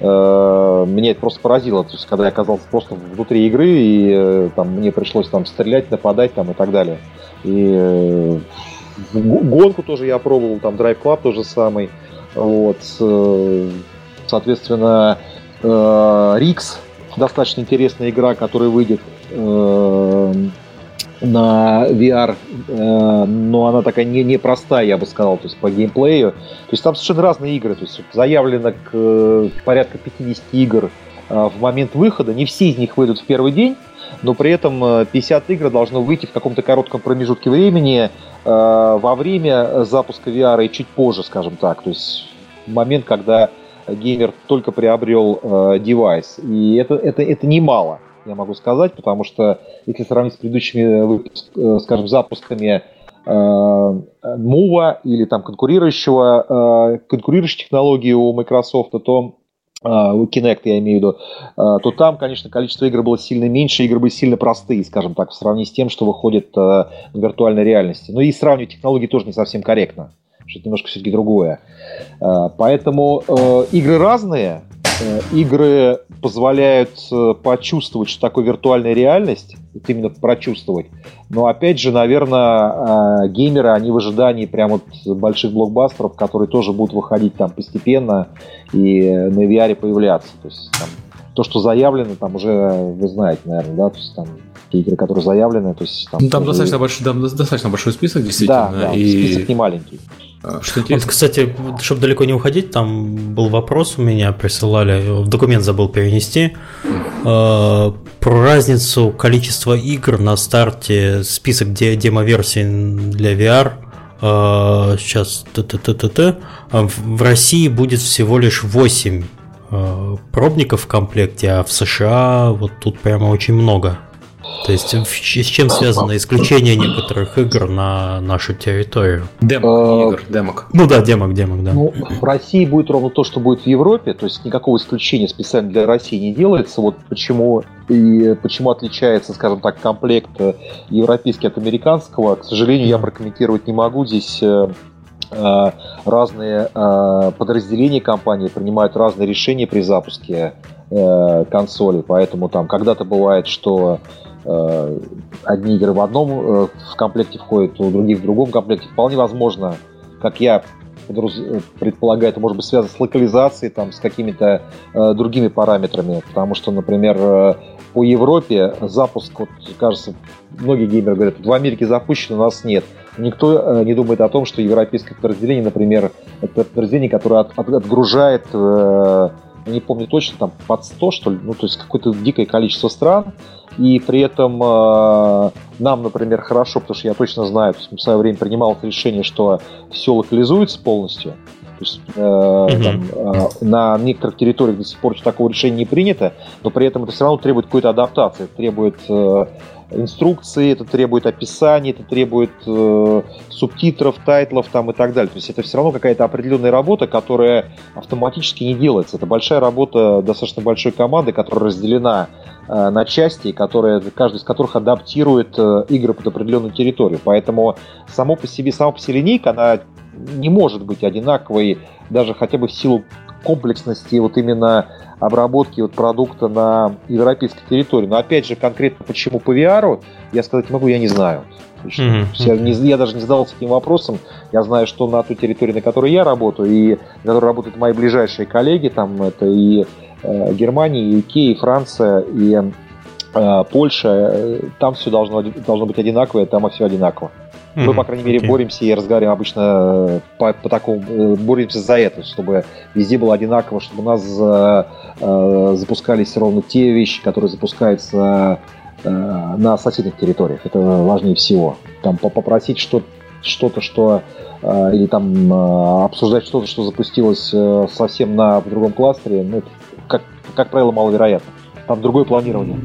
C: э, меня это просто поразило, то есть, когда я оказался просто внутри игры, и э, там мне пришлось там стрелять, нападать там и так далее. И э, гонку тоже я пробовал, там Drive Club тоже самый, вот, э, соответственно, э, Рикс, достаточно интересная игра, которая выйдет э, на VR, э, но она такая не, непростая, я бы сказал, то есть по геймплею. То есть там совершенно разные игры, то есть заявлено к, э, порядка 50 игр э, в момент выхода, не все из них выйдут в первый день, но при этом 50 игр должно выйти в каком-то коротком промежутке времени во время запуска VR и чуть позже, скажем так, то есть момент, когда геймер только приобрел девайс. И это, это, это немало я могу сказать, потому что если сравнить с предыдущими, э, скажем, запусками э, или там конкурирующего, э, конкурирующей технологии у Microsoft, то у Kinect я имею в виду, то там, конечно, количество игр было сильно меньше, игры были сильно простые, скажем так, в сравнении с тем, что выходит в виртуальной реальности. Ну и сравнивать технологии тоже не совсем корректно, что это немножко все-таки другое. Поэтому игры разные, Э, игры позволяют э, почувствовать, что такое виртуальная реальность, вот именно прочувствовать. Но опять же, наверное, э, геймеры, они в ожидании прям вот больших блокбастеров, которые тоже будут выходить там постепенно и на VR появляться. То есть там, то, что заявлено, там уже вы знаете, наверное, да, то есть там те игры, которые заявлены, то есть
B: там... Ну, там, достаточно, большой, там достаточно большой список, действительно.
C: Да, да и... список не маленький.
A: А, что интересно. Вот, кстати, чтобы далеко не уходить, там был вопрос у меня, присылали, документ забыл перенести, э, про разницу количества игр на старте, список демо-версий для VR. Э, сейчас, т -т -т -т -т. в России будет всего лишь 8 э, пробников в комплекте, а в США вот тут прямо очень много. То есть с чем связано исключение некоторых игр на нашу территорию?
B: Демок, а, игр, демок.
A: Ну да, демок, демок, да. Ну,
C: в России будет ровно то, что будет в Европе, то есть никакого исключения специально для России не делается. Вот почему и почему отличается, скажем так, комплект европейский от американского, к сожалению, я прокомментировать не могу. Здесь э, э, разные э, подразделения компании принимают разные решения при запуске консоли, поэтому там когда-то бывает, что Э, одни игры в одном э, в комплекте входят, у других в другом комплекте. Вполне возможно, как я предполагаю, это может быть связано с локализацией, там, с какими-то э, другими параметрами, потому что, например, э, по Европе запуск, вот, кажется, многие геймеры говорят, в Америке запущен, у нас нет. никто не думает о том, что европейское подразделение, например, это подразделение, которое от, от, отгружает не помню точно, там под 100, что ли, ну, то есть какое-то дикое количество стран, и при этом э, нам, например, хорошо, потому что я точно знаю, то есть в свое время принимал это решение, что все локализуется полностью, то есть, э, mm-hmm. там, э, на некоторых территориях до сих пор такого решения не принято, но при этом это все равно требует какой-то адаптации, требует э, инструкции, это требует описаний, это требует э, субтитров, тайтлов там и так далее. То есть это все равно какая-то определенная работа, которая автоматически не делается. Это большая работа достаточно большой команды, которая разделена э, на части, которая, каждая из которых адаптирует э, игры под определенную территорию. Поэтому само по себе, сама по себе линейка, она не может быть одинаковой даже хотя бы в силу комплексности вот именно обработки вот продукта на европейской территории. Но опять же, конкретно почему по VR, я сказать могу, я не знаю. Mm-hmm. Я, не, я даже не задавался этим вопросом. Я знаю, что на той территории, на которой я работаю, и на которой работают мои ближайшие коллеги, там это и э, Германия, и UK, и Франция, и э, Польша, э, там все должно, должно быть одинаково, там все одинаково. Мы, по крайней мере, okay. боремся и разговариваем обычно э, по, по такому, э, боремся за это, чтобы везде было одинаково, чтобы у нас э, запускались ровно те вещи, которые запускаются э, на соседних территориях. Это важнее всего. Там попросить что что-то, что э, или там э, обсуждать что-то, что запустилось э, совсем на в другом кластере, ну, как, как правило, маловероятно. Там другое планирование.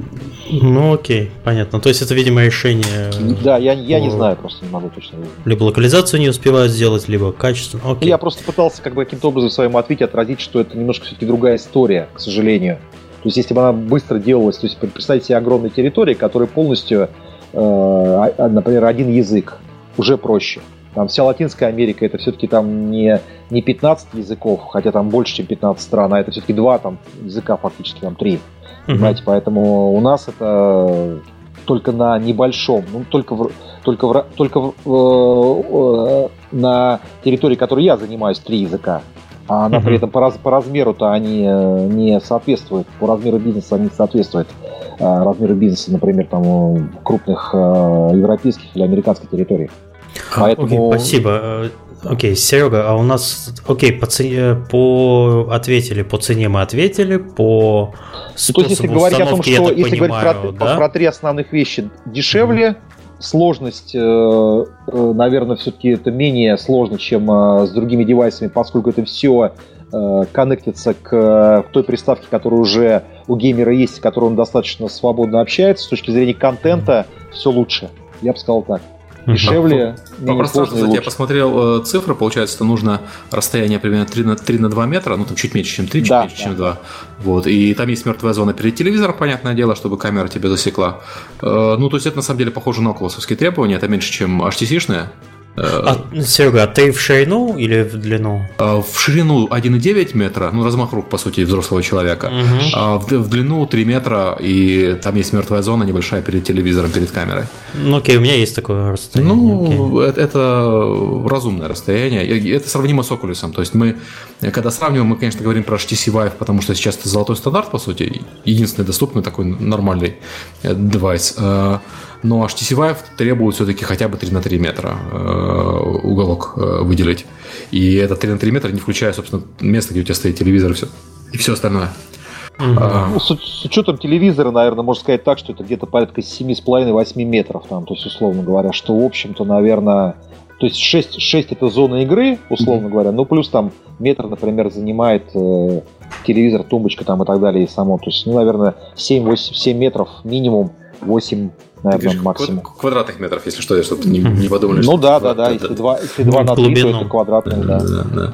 A: Ну окей, понятно. То есть это, видимо, решение...
C: Да, я, я не знаю, просто не могу точно.
A: Либо локализацию не успевают сделать, либо качественно. Окей.
C: Я просто пытался как бы каким-то образом в своем ответе отразить, что это немножко все-таки другая история, к сожалению. То есть если бы она быстро делалась, то есть представьте себе огромные территории, которые полностью, э, а, например, один язык, уже проще. Там вся Латинская Америка, это все-таки там не, не 15 языков, хотя там больше, чем 15 стран, а это все-таки два там языка фактически, там три. Понимаете, поэтому у нас это только на небольшом, ну, только в, только в, только в, э, э, на территории, которой я занимаюсь, три языка. А она при этом по, раз, по размеру-то они э, не соответствуют, по размеру бизнеса они не соответствуют э, размеру бизнеса, например, там крупных э, европейских или американских территорий.
A: Поэтому... Окей, спасибо. Окей, Серега, а у нас, окей, по, цене, по ответили, по цене мы ответили, по
C: способу То есть, если говорить о том, что если понимаю, говорить про, да? про три основных вещи, дешевле, mm-hmm. сложность, э, э, наверное, все-таки это менее сложно, чем э, с другими девайсами, поскольку это все коннектится к той приставке, которая уже у геймера есть, с которой он достаточно свободно общается. С точки зрения контента все лучше. Я бы сказал так дешевле,
B: По пространству, кстати, я посмотрел э, цифры, получается, это нужно расстояние примерно 3 на, 3 на 2 метра, ну там чуть меньше, чем 3, чуть да, меньше, да. чем 2. Вот, и там есть мертвая зона перед телевизором, понятное дело, чтобы камера тебя засекла. Э, ну, то есть это на самом деле похоже на околосовские требования, это меньше, чем HTC-шные.
A: А, Серега, а ты в ширину или в длину?
B: А, в ширину 1,9 метра, ну размах рук, по сути, взрослого человека. Угу. А в, в длину 3 метра, и там есть мертвая зона небольшая перед телевизором, перед камерой.
A: Ну окей, у меня есть такое расстояние.
B: Ну, это, это разумное расстояние. Это сравнимо с Oculus. То есть мы, когда сравниваем, мы, конечно, говорим про HTC Vive, потому что сейчас это золотой стандарт, по сути, единственный доступный такой нормальный э, девайс. Но HTC Vive требует все-таки хотя бы 3 на 3 метра э, уголок э, выделить. И это 3 на 3 метра, не включая, собственно, место, где у тебя стоит телевизор и все, и все остальное.
C: Угу. А, ну, с, с учетом телевизора, наверное, можно сказать так, что это где-то порядка 7,5-8 метров, там, то есть, условно говоря, что, в общем-то, наверное, то есть 6, 6 это зона игры, условно mm говоря, ну плюс там метр, например, занимает э, телевизор, тумбочка там и так далее и само. То есть, ну, наверное, 7-8 7 метров минимум, 8 наверное, максимум.
B: Квадратных метров, если что, чтобы не, не подумали.
C: Ну да, да, да, если 2, если 2 на 3, то это квадратные, да.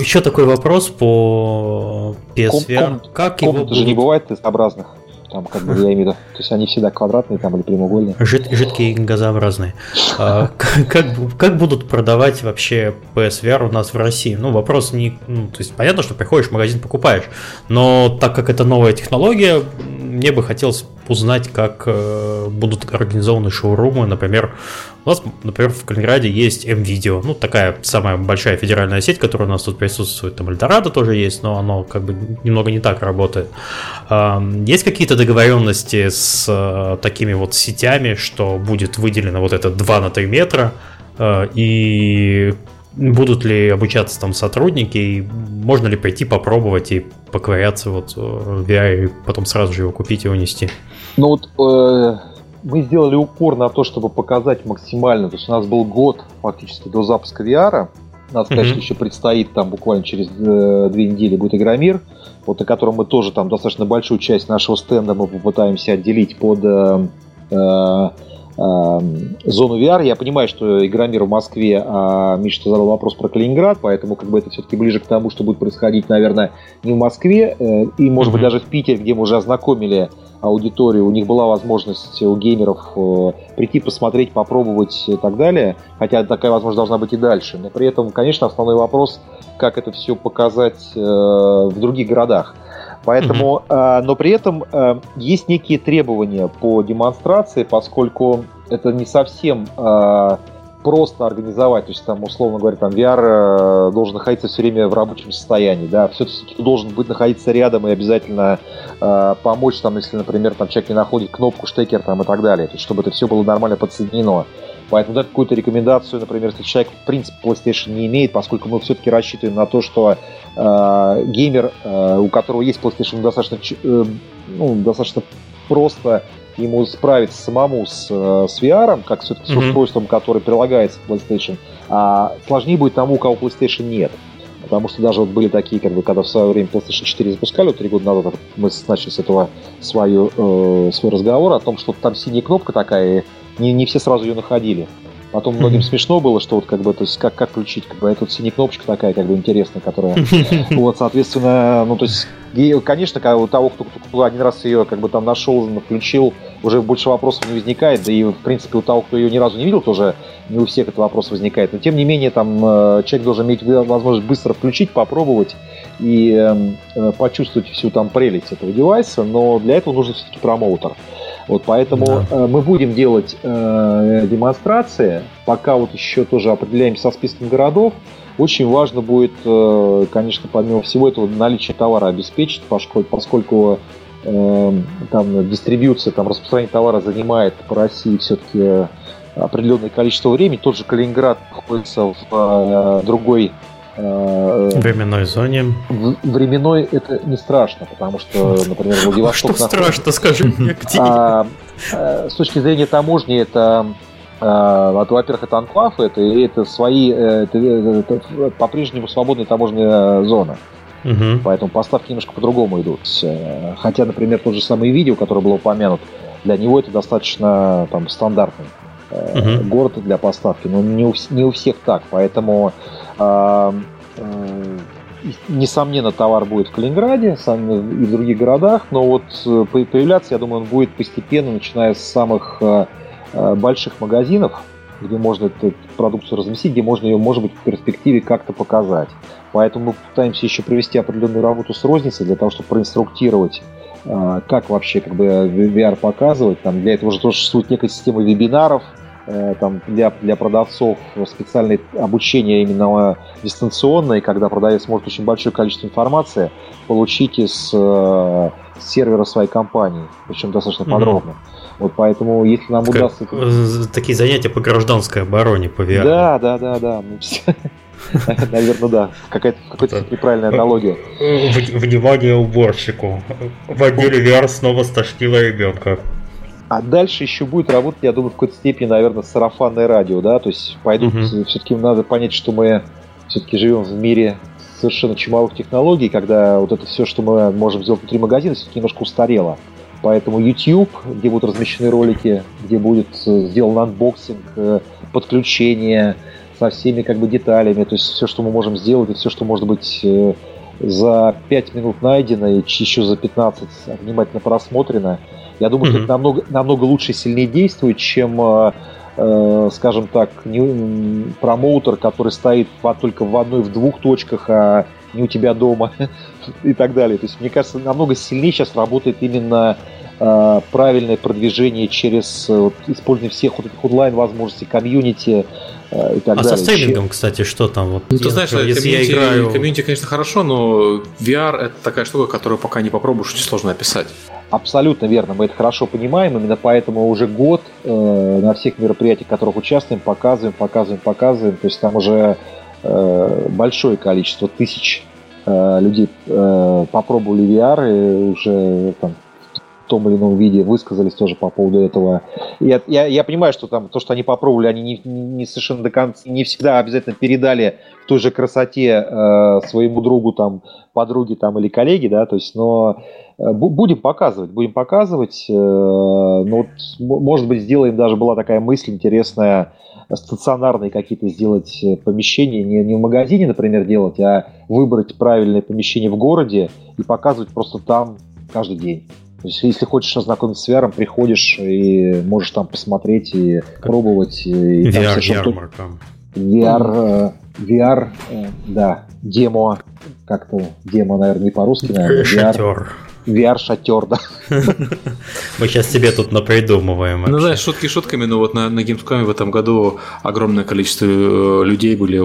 A: Еще такой вопрос по PSVR.
C: Как его будут... же не бывает тестообразных. Там, как бы, я имею в виду, то есть они всегда квадратные там или прямоугольные.
A: Жид, жидкие газообразные. А, как, как будут продавать вообще PSVR у нас в России? Ну, вопрос не... Ну, то есть понятно, что приходишь в магазин, покупаешь, но так как это новая технология, мне бы хотелось узнать, как э, будут организованы шоурумы. Например, у нас, например, в Калининграде есть M-Video, ну, такая самая большая федеральная сеть, которая у нас тут присутствует. Там Эльдорадо тоже есть, но оно как бы немного не так работает. Есть какие-то договоренности с э, такими вот сетями, что будет выделено вот это 2 на 3 метра, э, и будут ли обучаться там сотрудники, и можно ли пойти попробовать и поковыряться вот э, в VR и потом сразу же его купить и унести?
C: Ну вот э, мы сделали упор на то, чтобы показать максимально. То есть у нас был год фактически до запуска VR. Надо сказать, mm-hmm. еще предстоит там буквально через э, две недели будет Игромир, вот о котором мы тоже там достаточно большую часть нашего стенда мы попытаемся отделить под э, э, Эм, зону VR. Я понимаю, что Игромир в Москве, а Миша задал вопрос про Калининград, поэтому как бы это все-таки ближе к тому, что будет происходить, наверное, не в Москве, э, и, может быть, даже в Питере, где мы уже ознакомили аудиторию, у них была возможность у геймеров э, прийти, посмотреть, попробовать и так далее, хотя такая возможность должна быть и дальше. Но при этом, конечно, основной вопрос, как это все показать э, в других городах. Поэтому, mm-hmm. но при этом э, есть некие требования по демонстрации, поскольку это не совсем э, просто организовать, то есть там, условно говоря, там VR должен находиться все время в рабочем состоянии, да, все-таки должен быть находиться рядом и обязательно э, помочь, там, если, например, там человек не находит кнопку, штекер там и так далее, то есть чтобы это все было нормально подсоединено. Поэтому дать какую-то рекомендацию, например, если человек в принципе PlayStation не имеет, поскольку мы все-таки рассчитываем на то, что э, геймер, э, у которого есть PlayStation, достаточно, э, ну, достаточно просто ему справиться самому с, э, с VR, как все-таки mm-hmm. с устройством, которое прилагается к PlayStation, а сложнее будет тому, у кого PlayStation нет. Потому что даже вот были такие, как бы, когда в свое время PlayStation 4 запускали, вот три года назад мы начали с этого свою, э, свой разговор о том, что там синяя кнопка такая, не, не все сразу ее находили. Потом многим смешно было, что вот как бы, то есть как, как включить, как бы, это синяя кнопочка такая, как бы интересная, которая, вот, соответственно, ну, то есть, конечно, когда у того, кто, кто один раз ее как бы там нашел, включил, уже больше вопросов не возникает, да и, в принципе, у того, кто ее ни разу не видел, тоже не у всех этот вопрос возникает. Но, тем не менее, там, э, человек должен иметь возможность быстро включить, попробовать и эм, э, почувствовать всю там прелесть этого девайса, но для этого нужен все-таки промоутер. Вот поэтому да. э, мы будем делать э, демонстрации, пока вот еще тоже определяемся со списком городов. Очень важно будет, э, конечно, помимо всего этого, наличие товара обеспечить, поскольку, поскольку э, там дистрибьюция, там распространение товара занимает по России все-таки определенное количество времени. Тот же Калининград находится в э, другой
A: Э, временной зоне.
C: Временной это не страшно, потому что, например,
A: Владивосток... Что страшно, скажи мне, где?
C: А, э, с точки зрения таможни, это а, во-первых, это анклав, это, это свои, это, это, это по-прежнему свободная таможенная зона. Угу. Поэтому поставки немножко по-другому идут. Хотя, например, тот же самый видео, который был упомянут, для него это достаточно там, стандартный угу. город для поставки, но не у, не у всех так. Поэтому а, э, несомненно, товар будет в Калининграде и в других городах, но вот э, появляться, я думаю, он будет постепенно, начиная с самых э, больших магазинов, где можно эту продукцию разместить, где можно ее, может быть, в перспективе как-то показать. Поэтому мы пытаемся еще провести определенную работу с розницей для того, чтобы проинструктировать как вообще как бы VR показывать. Там для этого уже тоже существует некая система вебинаров, Э, там, для, для продавцов специальное обучение именно дистанционное, когда продавец может очень большое количество информации получить из э, сервера своей компании, причем достаточно mm-hmm. подробно. Вот поэтому, если нам как, удастся...
A: Э, такие занятия по гражданской обороне, по VR.
C: Да, да, да, да. Наверное, да. Какая-то какая неправильная аналогия.
A: Внимание уборщику. В отделе VR снова стошнило ребенка.
C: А дальше еще будет работать, я думаю, в какой-то степени, наверное, сарафанное радио, да, то есть пойдут, uh-huh. все-таки надо понять, что мы все-таки живем в мире совершенно чумовых технологий, когда вот это все, что мы можем сделать внутри магазина, все-таки немножко устарело. Поэтому YouTube, где будут размещены ролики, где будет э, сделан unboxing, э, подключение со всеми как бы деталями, то есть все, что мы можем сделать, и все, что может быть э, за 5 минут найдено и еще за 15 внимательно просмотрено, я думаю, mm-hmm. что это намного, намного лучше и сильнее действует, чем, э, э, скажем так, не, промоутер, который стоит в, только в одной, в двух точках, а не у тебя дома и так далее. То есть, мне кажется, намного сильнее сейчас работает именно э, правильное продвижение через вот, использование всех вот этих онлайн-возможностей, комьюнити э, и так
A: а
C: далее.
A: со стримингом, кстати, что там? Вот,
B: ну, ты знаешь, если я играю... комьюнити, конечно, хорошо, но VR это такая штука, которую пока не попробуешь, очень сложно описать.
C: Абсолютно верно, мы это хорошо понимаем, именно поэтому уже год э, на всех мероприятиях, в которых участвуем, показываем, показываем, показываем, то есть там уже э, большое количество тысяч э, людей э, попробовали VR и уже там, том или ином виде высказались тоже по поводу этого. Я, я, я понимаю, что там то, что они попробовали, они не, не совершенно до конца, не всегда обязательно передали в той же красоте э, своему другу, там, подруге там, или коллеге, да, то есть, но Э, будем показывать, будем показывать. Э, ну, вот, может быть, сделаем, даже была такая мысль интересная, стационарные какие-то сделать э, помещения, не, не в магазине, например, делать, а выбрать правильное помещение в городе и показывать просто там каждый день. То есть, если хочешь ознакомиться с VR, приходишь и можешь там посмотреть и пробовать. И
A: VR, ярмарка.
C: VR, VR, да, демо, как-то демо, наверное, не по-русски, наверное.
A: VR.
C: VR-шатер, да.
A: Мы сейчас себе тут напридумываем.
B: Ну, знаешь, шутки шутками, но вот на, на Gamescom в этом году огромное количество э, людей были,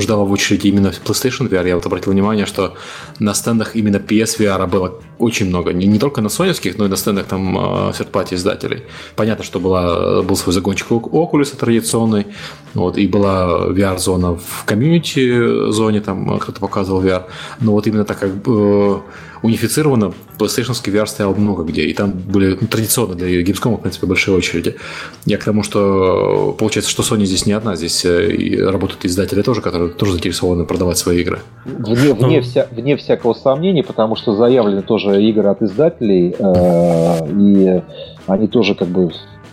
B: ждало в очереди именно PlayStation VR. Я вот обратил внимание, что на стендах именно PS VR было очень много. Не, не только на соневских, но и на стендах там third издателей. Понятно, что была, был свой загончик Oculus традиционный, вот, и была VR-зона в комьюнити-зоне, там кто-то показывал VR. Но вот именно так как э, унифицировано, PlayStation VR стоял много где, и там были ну, традиционно для Gamescom, в принципе, большие очереди. Я к тому, что получается, что Sony здесь не одна, здесь э, работают издатели тоже, которые тоже заинтересованы продавать свои игры.
C: Вне, вне, ну. вся, вне всякого сомнения, потому что заявлены тоже игры от издателей, э, и они тоже как бы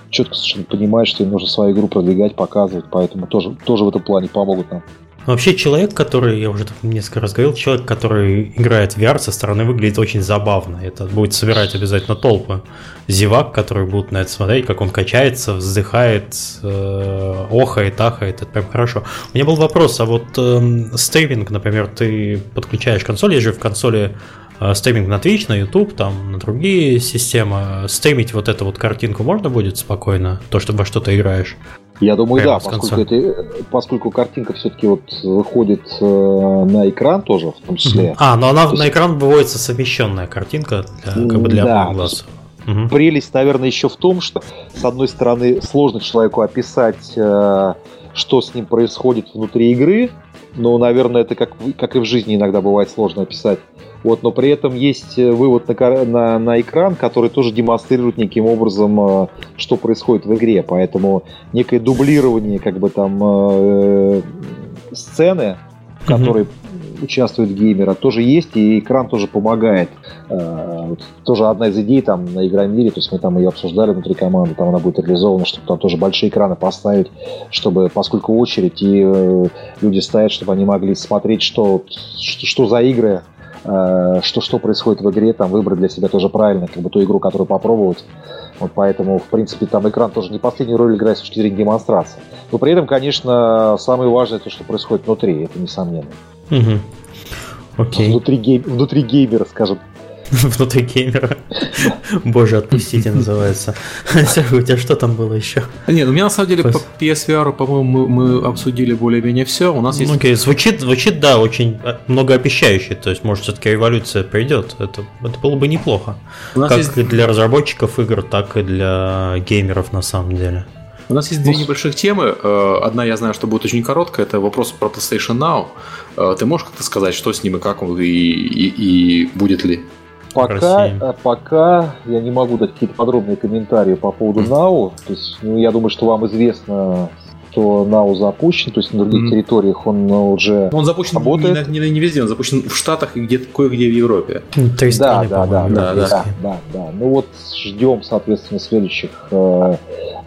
C: четко совершенно понимают, что им нужно свою игру продвигать, показывать, поэтому тоже, тоже в этом плане помогут нам.
A: Вообще человек, который, я уже несколько раз говорил, человек, который играет в VR со стороны выглядит очень забавно. Это будет собирать обязательно толпы зевак, которые будут на это смотреть, как он качается, вздыхает, э, охает, ахает. Это прям хорошо. У меня был вопрос, а вот э, стриминг, например, ты подключаешь консоль, я же в консоли стриминг на Twitch, на YouTube, там, на другие системы. Стримить вот эту вот картинку можно будет спокойно, то, что во что-то играешь?
C: Я думаю, Прямо да, поскольку, это, поскольку картинка все-таки вот выходит э, на экран тоже, в том числе.
A: А, но она То на экран выводится совмещенная картинка для, как бы для да, глаз.
C: Угу. Прелесть, наверное, еще в том, что, с одной стороны, сложно человеку описать, э, что с ним происходит внутри игры, но, наверное, это как, как и в жизни иногда бывает сложно описать. Вот, но при этом есть э, вывод на, на, на экран, который тоже демонстрирует неким образом, э, что происходит в игре. Поэтому некое дублирование как бы там э, сцены, в которой mm-hmm. участвует геймера, тоже есть, и экран тоже помогает. Э, тоже одна из идей там на Игромире, то есть мы там ее обсуждали внутри команды, там она будет реализована, чтобы там тоже большие экраны поставить, чтобы, поскольку очередь и э, люди стоят, чтобы они могли смотреть, что, что, что за игры Э, что, что происходит в игре, там выбрать для себя тоже правильно, как бы ту игру, которую попробовать. Вот поэтому, в принципе, там экран тоже не последнюю роль играет с точки зрения демонстрации. Но при этом, конечно, самое важное то, что происходит внутри, это несомненно.
A: Угу. Окей.
C: Внутри, гейм, внутри геймера, скажем
A: внутри геймера. Боже, отпустите, называется. У тебя что там было еще?
B: Нет, у меня на самом деле по PSVR, по-моему, мы, обсудили более-менее все. У нас есть...
A: Окей, звучит, звучит, да, очень а, многообещающе. То есть, может, все-таки революция придет. Это, это было бы неплохо. как есть... для разработчиков игр, так и для геймеров на самом деле.
B: У нас есть две небольших темы. Э, одна, я знаю, что будет очень короткая. Это вопрос про PlayStation Now. Э, ты можешь как-то сказать, что с ним и как он, и, и, и будет ли?
C: Пока, э, пока я не могу дать какие-то подробные комментарии по поводу NAO. То есть, ну, я думаю, что вам известно, что NAO запущен, то есть на других mm-hmm. территориях он уже
B: Он запущен работает. Не, не, не везде, он запущен в Штатах и где-то кое-где в Европе.
C: То есть да, да, да, да, да, да, да, да. Ну вот ждем, соответственно, следующих э,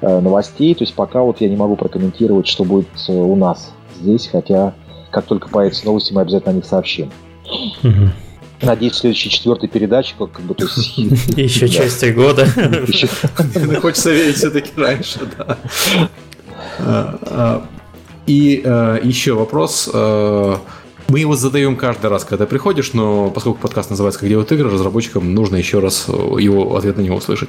C: э, новостей. То есть пока вот я не могу прокомментировать, что будет э, у нас здесь, хотя как только появятся новости, мы обязательно о них сообщим. Mm-hmm. Надеюсь, следующей четвертой передаче, как, как бы, то есть...
A: Еще три года.
B: Хочется верить все-таки раньше, да. А, а, и э, еще вопрос. Э, Мы его задаем каждый раз, когда приходишь, но поскольку подкаст называется «Как делают игры», разработчикам нужно еще раз его ответ на него услышать.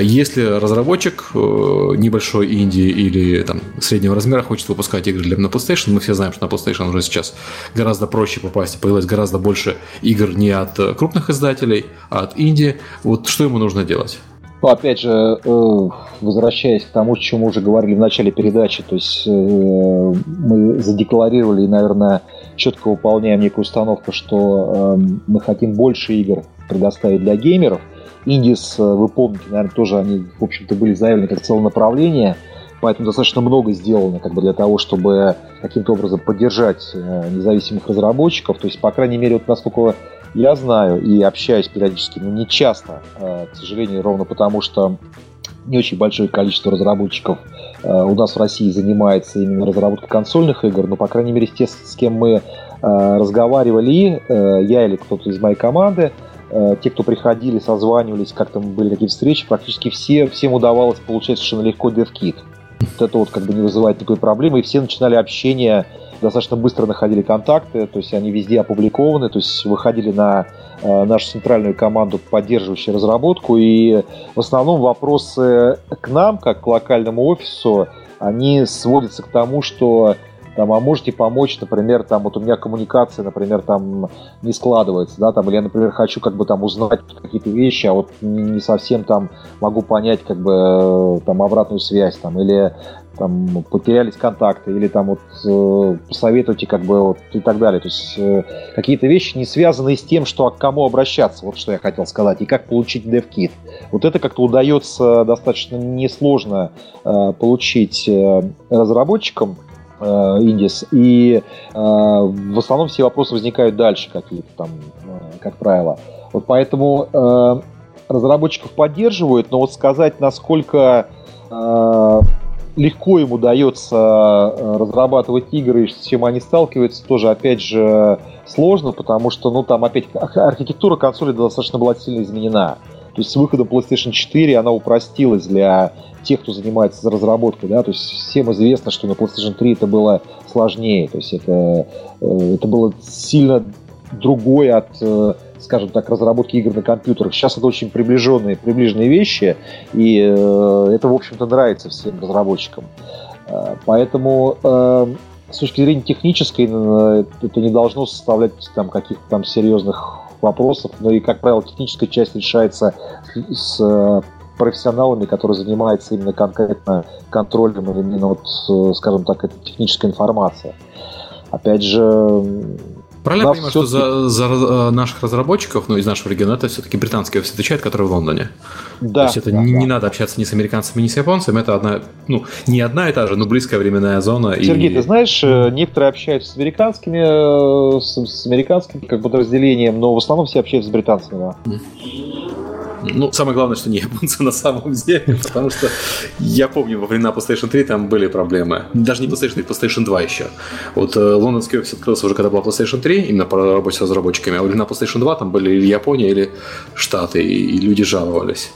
B: Если разработчик небольшой инди или там, среднего размера хочет выпускать игры для на PlayStation, мы все знаем, что на PlayStation уже сейчас гораздо проще попасть, появилось гораздо больше игр не от крупных издателей, а от инди. Вот что ему нужно делать?
C: Ну, опять же, э, возвращаясь к тому, о чем мы уже говорили в начале передачи, то есть э, мы задекларировали наверное, четко выполняем некую установку, что э, мы хотим больше игр предоставить для геймеров. Индис, вы помните, наверное, тоже они, в общем-то, были заявлены как целое направление, поэтому достаточно много сделано как бы для того, чтобы каким-то образом поддержать независимых разработчиков. То есть, по крайней мере, вот насколько я знаю и общаюсь периодически, но не часто, э, к сожалению, ровно потому, что не очень большое количество разработчиков э, у нас в России занимается именно разработкой консольных игр, но, по крайней мере, те, с кем мы э, разговаривали, я или кто-то из моей команды, те, кто приходили, созванивались, как там были какие-то встречи, практически все, всем удавалось получать совершенно легко DevKit. Вот это вот как бы не вызывает никакой проблемы, и все начинали общение достаточно быстро находили контакты, то есть они везде опубликованы, то есть выходили на э, нашу центральную команду, поддерживающую разработку, и в основном вопросы к нам, как к локальному офису, они сводятся к тому, что там, а можете помочь, например, там, вот у меня коммуникация, например, там не складывается, да, там, или я, например, хочу как бы там узнать какие-то вещи, а вот не совсем там могу понять как бы э, там обратную связь, там, или там потерялись контакты, или там вот э, посоветуйте как бы вот и так далее. То есть э, какие-то вещи не связанные с тем, что к кому обращаться, вот что я хотел сказать, и как получить DevKit. Вот это как-то удается достаточно несложно э, получить э, разработчикам, э, Индис, и э, в основном все вопросы возникают дальше какие-то там, э, как правило. Вот поэтому э, разработчиков поддерживают, но вот сказать, насколько э, легко им удается э, разрабатывать игры, с чем они сталкиваются, тоже, опять же, сложно, потому что, ну, там, опять, архитектура консоли достаточно была сильно изменена. То есть с выходом PlayStation 4 она упростилась для тех, кто занимается разработкой, да, то есть всем известно, что на PlayStation 3 это было сложнее, то есть это, э, это было сильно другое от э, скажем так, разработки игр на компьютерах. Сейчас это очень приближенные, приближенные вещи, и э, это, в общем-то, нравится всем разработчикам. Э, поэтому э, с точки зрения технической э, это не должно составлять там каких-то там серьезных вопросов, но и, как правило, техническая часть решается с э, профессионалами, которые занимаются именно конкретно контролем именно вот, э, скажем так, это техническая информация. Опять же,
B: Правильно я понимаю, что за, за э, наших разработчиков, ну, из нашего региона, это все-таки британский офис отвечает, который в Лондоне. Да. То есть это да, не, да. не надо общаться ни с американцами, ни с японцами, это одна, ну, не одна и та же, но близкая временная зона.
C: Сергей, и... ты знаешь, э, некоторые общаются с американскими, э, с, с американским как бы подразделением, но в основном все общаются с британцами, да.
B: Ну, самое главное, что не японцы на самом деле, потому что я помню, во времена PlayStation 3 там были проблемы. Даже не PlayStation 3, PlayStation 2 еще. Вот э, лондонский офис открылся уже, когда была PlayStation 3, именно по работе с разработчиками, а во времена PlayStation 2 там были или Япония, или Штаты, и люди жаловались.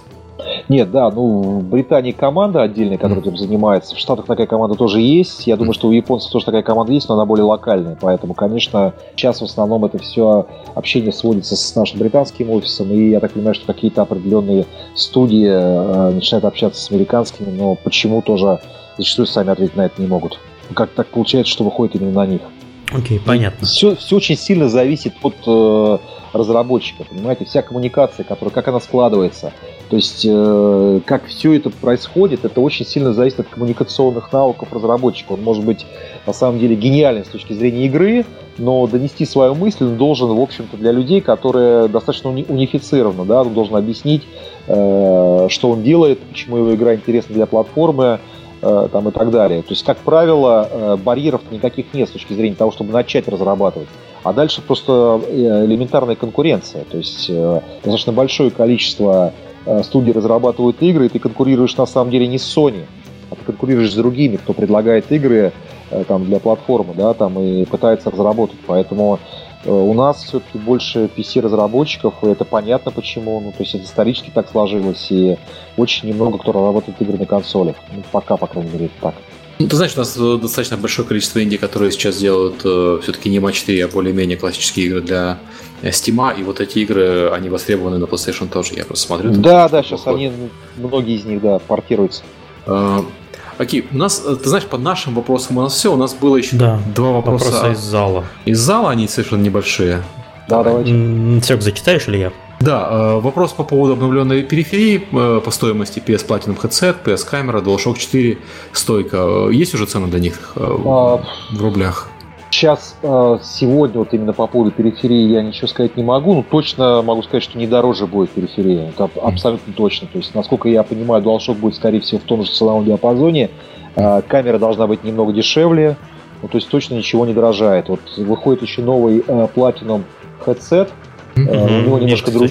C: Нет, да, ну в Британии команда отдельная, которая этим занимается. В Штатах такая команда тоже есть. Я думаю, что у японцев тоже такая команда есть, но она более локальная. Поэтому, конечно, сейчас в основном это все общение сводится с нашим британским офисом. И я так понимаю, что какие-то определенные студии э, начинают общаться с американскими, но почему тоже зачастую сами ответить на это не могут. Как так получается, что выходит именно на них?
A: Окей, okay, понятно.
C: Все, все очень сильно зависит от э, разработчика, понимаете, вся коммуникация, которая, как она складывается. То есть, э, как все это происходит, это очень сильно зависит от коммуникационных навыков разработчика. Он может быть, на самом деле, гениален с точки зрения игры, но донести свою мысль он должен, в общем-то, для людей, которые достаточно уни- унифицированы, да, он должен объяснить, э, что он делает, почему его игра интересна для платформы, Э, там и так далее. То есть, как правило, э, барьеров никаких нет с точки зрения того, чтобы начать разрабатывать. А дальше просто элементарная конкуренция. То есть достаточно большое количество студий разрабатывают игры, и ты конкурируешь на самом деле не с Sony, а ты конкурируешь с другими, кто предлагает игры там, для платформы, да, там, и пытается разработать. Поэтому Э, у нас все-таки больше PC-разработчиков, и это понятно почему. Ну, то есть это исторически так сложилось, и очень немного кто работает игры на консолях. Ну, пока, по крайней мере, это так.
B: Ну, ты знаешь, у нас э, достаточно большое количество инди, которые сейчас делают э, все-таки не матч 4, а более-менее классические игры для Steam, и вот эти игры, они востребованы на PlayStation тоже, я просто смотрю.
C: Да, да, сейчас они, многие из них, да, портируются.
B: А, окей, у нас, э, ты знаешь, по нашим вопросам у нас все, у нас было еще да, два вопроса.
A: вопроса из зала.
B: Из зала они совершенно небольшие.
C: Да, давайте.
A: Серег, зачитаешь или я?
B: Да, э, вопрос по поводу обновленной периферии э, по стоимости PS Platinum Headset, PS камера, DualShock 4, стойка. Есть уже цены для них а, в рублях?
C: Сейчас, сегодня, вот именно по поводу периферии я ничего сказать не могу, но точно могу сказать, что не дороже будет периферия. Это абсолютно точно. То есть, насколько я понимаю, DualShock будет, скорее всего, в том же ценовом диапазоне. Камера должна быть немного дешевле. Ну, то есть точно ничего не дорожает. Вот выходит еще новый Platinum headset,
A: Uh-huh. У него немножко друг...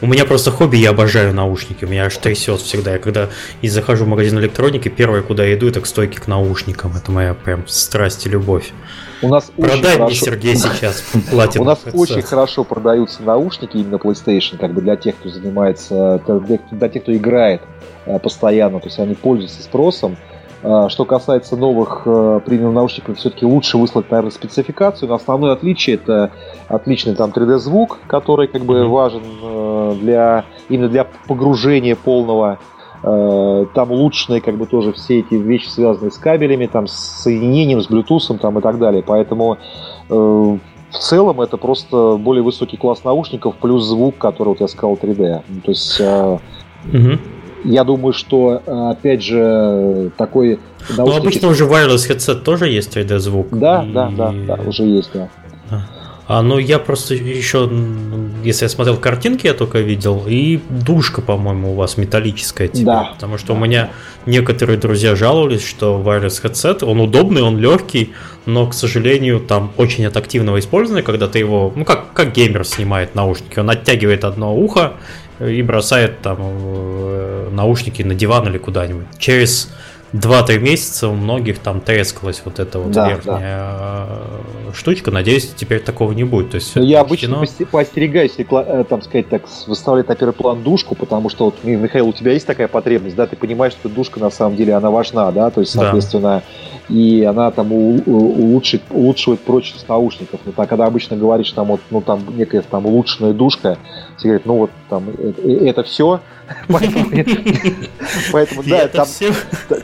A: У меня просто хобби, я обожаю наушники. У меня аж трясет всегда. Я когда и захожу в магазин электроники, первое, куда я иду, это к стойке к наушникам. Это моя прям страсть и любовь.
C: У нас
A: Продай мне, хорошо... Сергей, сейчас платит.
C: У нас очень хорошо продаются наушники именно PlayStation, как бы для тех, кто занимается, для тех, кто играет э, постоянно, то есть они пользуются спросом. А, что касается новых э, премиум наушников, все-таки лучше выслать, наверное, спецификацию. Но основное отличие это отличный там 3D звук, который как бы важен э, для именно для погружения полного. Э, там улучшенные как бы тоже все эти вещи, связанные с кабелями, там с соединением, с Bluetooth там и так далее. Поэтому в целом это просто более высокий класс наушников плюс звук, который вот я сказал 3D. То есть угу. Я думаю, что, э, опять же, такой...
A: Ну, обычно уже wireless headset тоже есть 3D-звук.
C: Да, и... да, да, да, уже есть, да.
A: А, ну, я просто еще, если я смотрел картинки, я только видел, и душка, по-моему, у вас металлическая теперь. Да. Потому что у меня некоторые друзья жаловались, что wireless headset, он удобный, он легкий, но, к сожалению, там очень от активного использования, когда ты его, ну, как, как геймер снимает наушники, он оттягивает одно ухо, и бросает там э, наушники на диван или куда-нибудь. Через 2-3 месяца у многих там трескалась вот эта вот да, верхняя да. Э, штучка. Надеюсь, теперь такого не будет. То есть
C: Но я обычно поостерегаюсь, э, там сказать так, выставлять на первый план душку, потому что вот, Михаил, у тебя есть такая потребность, да, ты понимаешь, что душка на самом деле она важна, да, то есть, соответственно, да. и она там улучшит, улучшивает прочность наушников. Ну, так, когда обычно говоришь, там вот, ну, там некая там улучшенная душка, все говорят, ну вот там это, это все, Поэтому, да,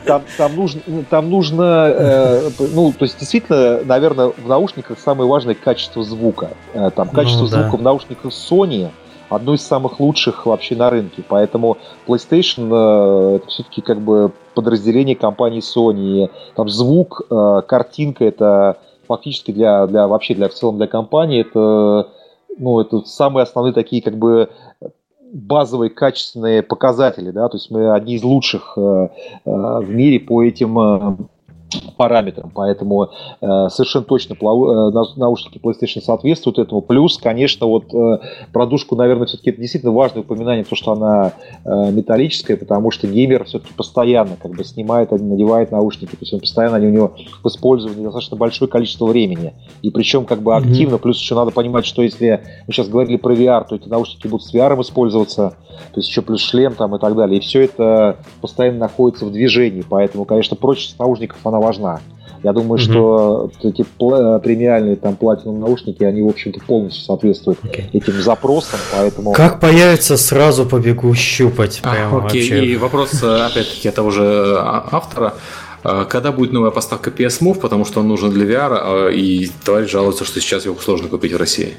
C: там, там, нужно, там нужно, э, ну, то есть, действительно, наверное, в наушниках самое важное качество звука. Э, там ну качество звука в наушниках Sony одно из самых лучших вообще на рынке. Поэтому PlayStation э, это все-таки как бы подразделение компании Sony. Там звук, картинка это фактически для, для вообще для в целом для компании это ну, это самые основные такие как бы базовые качественные показатели, да, то есть мы одни из лучших э, э, в мире по этим э, параметрам, поэтому э, совершенно точно плаву, э, наушники PlayStation соответствуют этому. Плюс, конечно, вот э, про душку, наверное, все-таки это действительно важное упоминание, то, что она э, металлическая, потому что геймер все-таки постоянно как бы снимает, надевает наушники, то есть он постоянно они у него в использовании достаточно большое количество времени, и причем как бы активно, mm-hmm. плюс еще надо понимать, что если мы сейчас говорили про VR, то эти наушники будут с VR использоваться, то есть еще плюс шлем там и так далее, и все это постоянно находится в движении, поэтому, конечно, прочность наушников, она важна. Я думаю, mm-hmm. что эти э, премиальные там платиновые наушники, они, в общем-то, полностью соответствуют okay. этим запросам, поэтому...
A: Как появится, сразу побегу щупать. Прям
B: а, окей, вообще. и вопрос, э, опять-таки, от того же а, автора. А, когда будет новая поставка PS Move, потому что он нужен для VR, а, и товарищ жалуется, что сейчас его сложно купить в России.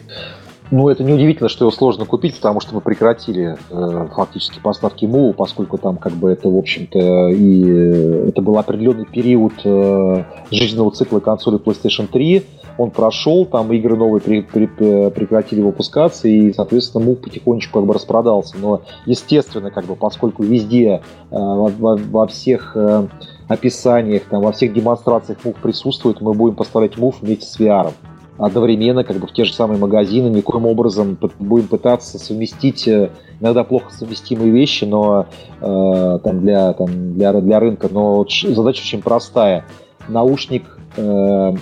C: Ну, это неудивительно, что его сложно купить, потому что мы прекратили э, фактически поставки МУ, поскольку там как бы это, в общем-то, и э, это был определенный период э, жизненного цикла консоли PlayStation 3. Он прошел, там игры новые при, при, прекратили выпускаться, и, соответственно, МУ потихонечку как бы распродался. Но, естественно, как бы, поскольку везде, э, во, во, всех э, описаниях, там, во всех демонстрациях МУФ присутствует, мы будем поставлять МУФ вместе с VR одновременно как бы в те же самые магазины, никоим образом будем пытаться совместить э, иногда плохо совместимые вещи, но э, там для, там, для, для рынка, но задача очень простая. Наушник, э,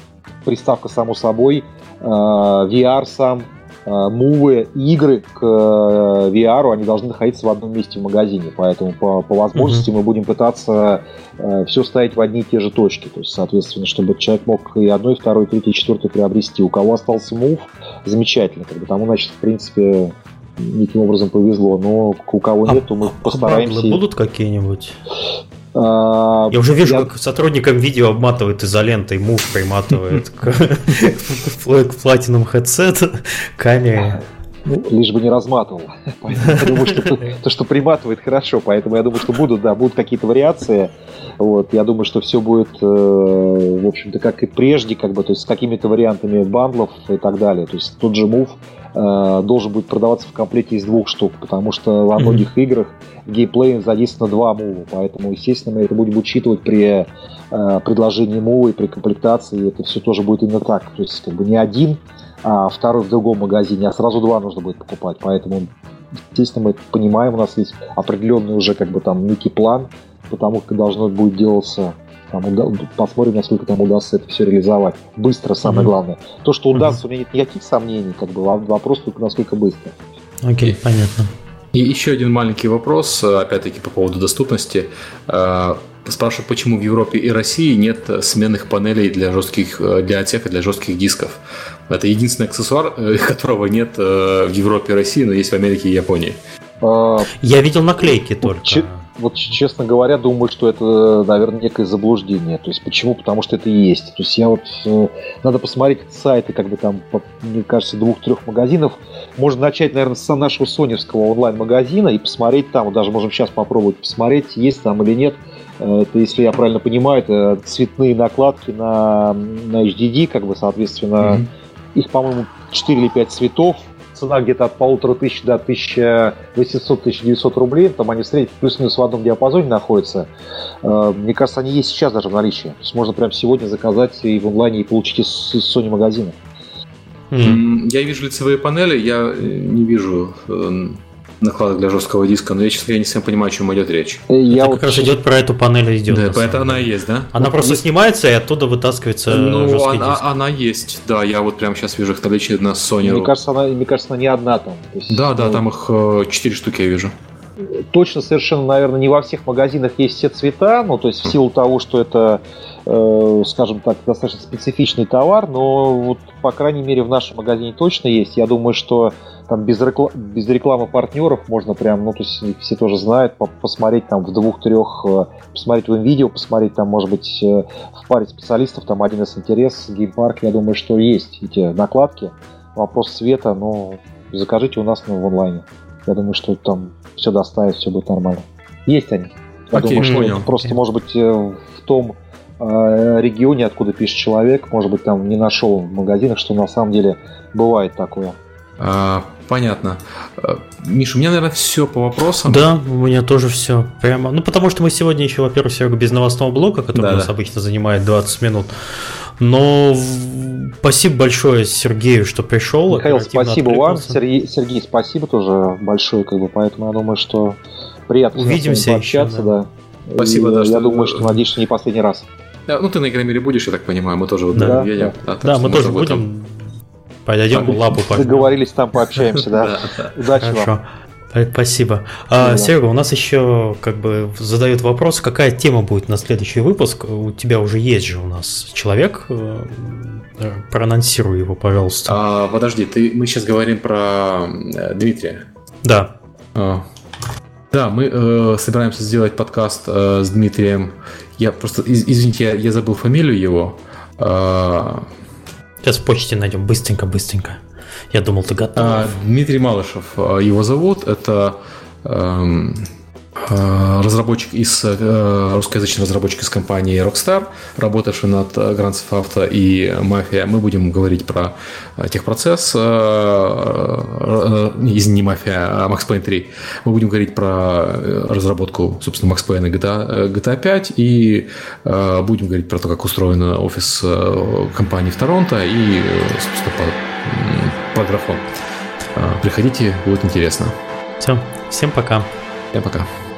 C: приставка само собой, э, VR сам, мувы, игры к VR, они должны находиться в одном месте в магазине. Поэтому по, по возможности mm-hmm. мы будем пытаться все ставить в одни и те же точки. То есть, соответственно, чтобы человек мог и одной, и второй, и третий, и четвертый приобрести. У кого остался мув, замечательно. Как бы тому, значит, в принципе, неким образом повезло. Но у кого а, нет, то мы а постараемся...
A: будут какие-нибудь? А, я уже вижу, я... как сотрудникам видео обматывает изолентой, мув приматывает к платиновому хедсет, камере.
C: Ну, лишь бы не разматывал. Поэтому я думаю, что то, что приматывает, хорошо. Поэтому я думаю, что будут, да, будут какие-то вариации. Вот, я думаю, что все будет, э, в общем-то, как и прежде, как бы, то есть с какими-то вариантами бандлов и так далее. То есть тот же мув э, должен будет продаваться в комплекте из двух штук, потому что во многих mm-hmm. играх в геймплее задействовано два мува, поэтому, естественно, мы это будем учитывать при э, предложении мува и при комплектации, и это все тоже будет именно так. То есть как бы не один а второй в другом магазине, а сразу два нужно будет покупать. Поэтому, естественно, мы это понимаем, у нас есть определенный уже как бы там некий план по тому, как должно будет делаться. Там, посмотрим, насколько там удастся это все реализовать. Быстро, самое mm-hmm. главное. То, что удастся, mm-hmm. у меня нет никаких сомнений, как бы вопрос только насколько быстро.
A: Окей, okay, понятно.
B: И еще один маленький вопрос, опять-таки по поводу доступности. А, спрашиваю, почему в Европе и России нет сменных панелей для жестких для отсека для жестких дисков. Это единственный аксессуар, э, которого нет э, в Европе и России, но есть в Америке и Японии.
A: А, Я видел наклейки только.
C: Вот, честно говоря, думаю, что это, наверное, некое заблуждение. То есть, почему? Потому что это есть. То есть, я вот... Э, надо посмотреть сайты, как бы там, мне кажется, двух-трех магазинов. Можно начать, наверное, с нашего соневского онлайн-магазина и посмотреть там, даже можем сейчас попробовать посмотреть, есть там или нет. Это, если я правильно понимаю, это цветные накладки на, на HDD, как бы, соответственно, mm-hmm их, по-моему, 4 или 5 цветов. Цена где-то от полутора тысяч до 1800-1900 рублей. Там они в среднем плюс-минус в одном диапазоне находятся. Э, мне кажется, они есть сейчас даже в наличии. То есть можно прямо сегодня заказать и в онлайне и получить из, Sony магазина.
B: Mm-hmm. Я вижу лицевые панели, я не вижу э, накладок для жесткого диска, но я, честно говоря, не совсем понимаю, о чем идет речь.
A: Э, я Это вот как раз идет про эту панель идет.
B: Да, поэтому она и есть, да?
A: Она просто есть... снимается и оттуда вытаскивается ну, жесткий
B: она,
A: диск.
B: она есть, да, я вот прямо сейчас вижу их наличие на Sony.
C: Мне кажется, она, мне кажется, она не одна там.
B: есть, да, да, ну... там их 4 штуки я вижу
C: точно совершенно, наверное, не во всех магазинах есть все цвета, ну, то есть в силу того, что это, э, скажем так, достаточно специфичный товар, но вот, по крайней мере, в нашем магазине точно есть. Я думаю, что там без, рекла... без рекламы партнеров можно прям, ну, то есть все тоже знают, посмотреть там в двух-трех, э, посмотреть в видео, посмотреть там, может быть, э, в паре специалистов, там один из интерес, геймпарк, я думаю, что есть эти накладки. Вопрос цвета, ну, закажите у нас ну, в онлайне. Я думаю, что там все доставит, все будет нормально. Есть они. Я Окей, думаю, что понял. просто, Окей. может быть, э, в том э, регионе, откуда пишет человек, может быть, там не нашел в магазинах, что на самом деле бывает такое.
B: А, понятно. А, Миша, у меня, наверное, все по вопросам.
A: Да, у меня тоже все. Прямо. Ну, потому что мы сегодня еще, во-первых, Серега без новостного блока, который да, у нас да. обычно занимает 20 минут. Но спасибо большое Сергею, что пришел.
C: Михаил, спасибо вам. Сергей, Сергей, спасибо тоже большое, как бы, поэтому я думаю, что приятно
A: Увидимся
C: пообщаться, еще, да.
B: да. Спасибо,
C: и,
B: да.
C: Я что... думаю, что надеюсь, что не последний раз.
B: Ну, ты на Игромире будешь, я так понимаю, мы тоже
A: да, вот едем. Да, да, да мы тоже будем. Пойдем лапу
C: Договорились, там пообщаемся, да. Удачи вам.
A: Спасибо. А, Серега, у нас еще как бы задают вопрос, какая тема будет на следующий выпуск. У тебя уже есть же у нас человек. Э, проанонсируй его, пожалуйста.
B: А, подожди, ты, мы сейчас говорим про э, Дмитрия.
A: Да.
B: А, да, мы э, собираемся сделать подкаст э, с Дмитрием. Я просто, из, извините, я, я забыл фамилию его.
A: Э, Сейчас в почте найдем, быстренько-быстренько. Я думал, ты готов. А,
B: Дмитрий Малышев а, его зовут. Это эм, разработчик из э, русскоязычный разработчик из компании Rockstar, работавший над Grand Theft Auto и Мафия. Мы будем говорить про техпроцесс, из не Мафия, а Max Payne 3. Мы будем говорить про разработку, собственно, Max Payne и GTA, GTA 5 и будем говорить про то, как устроен офис компании в Торонто и, собственно, по, по графон. Приходите, будет интересно.
A: Все, всем пока.
B: Até pra cá.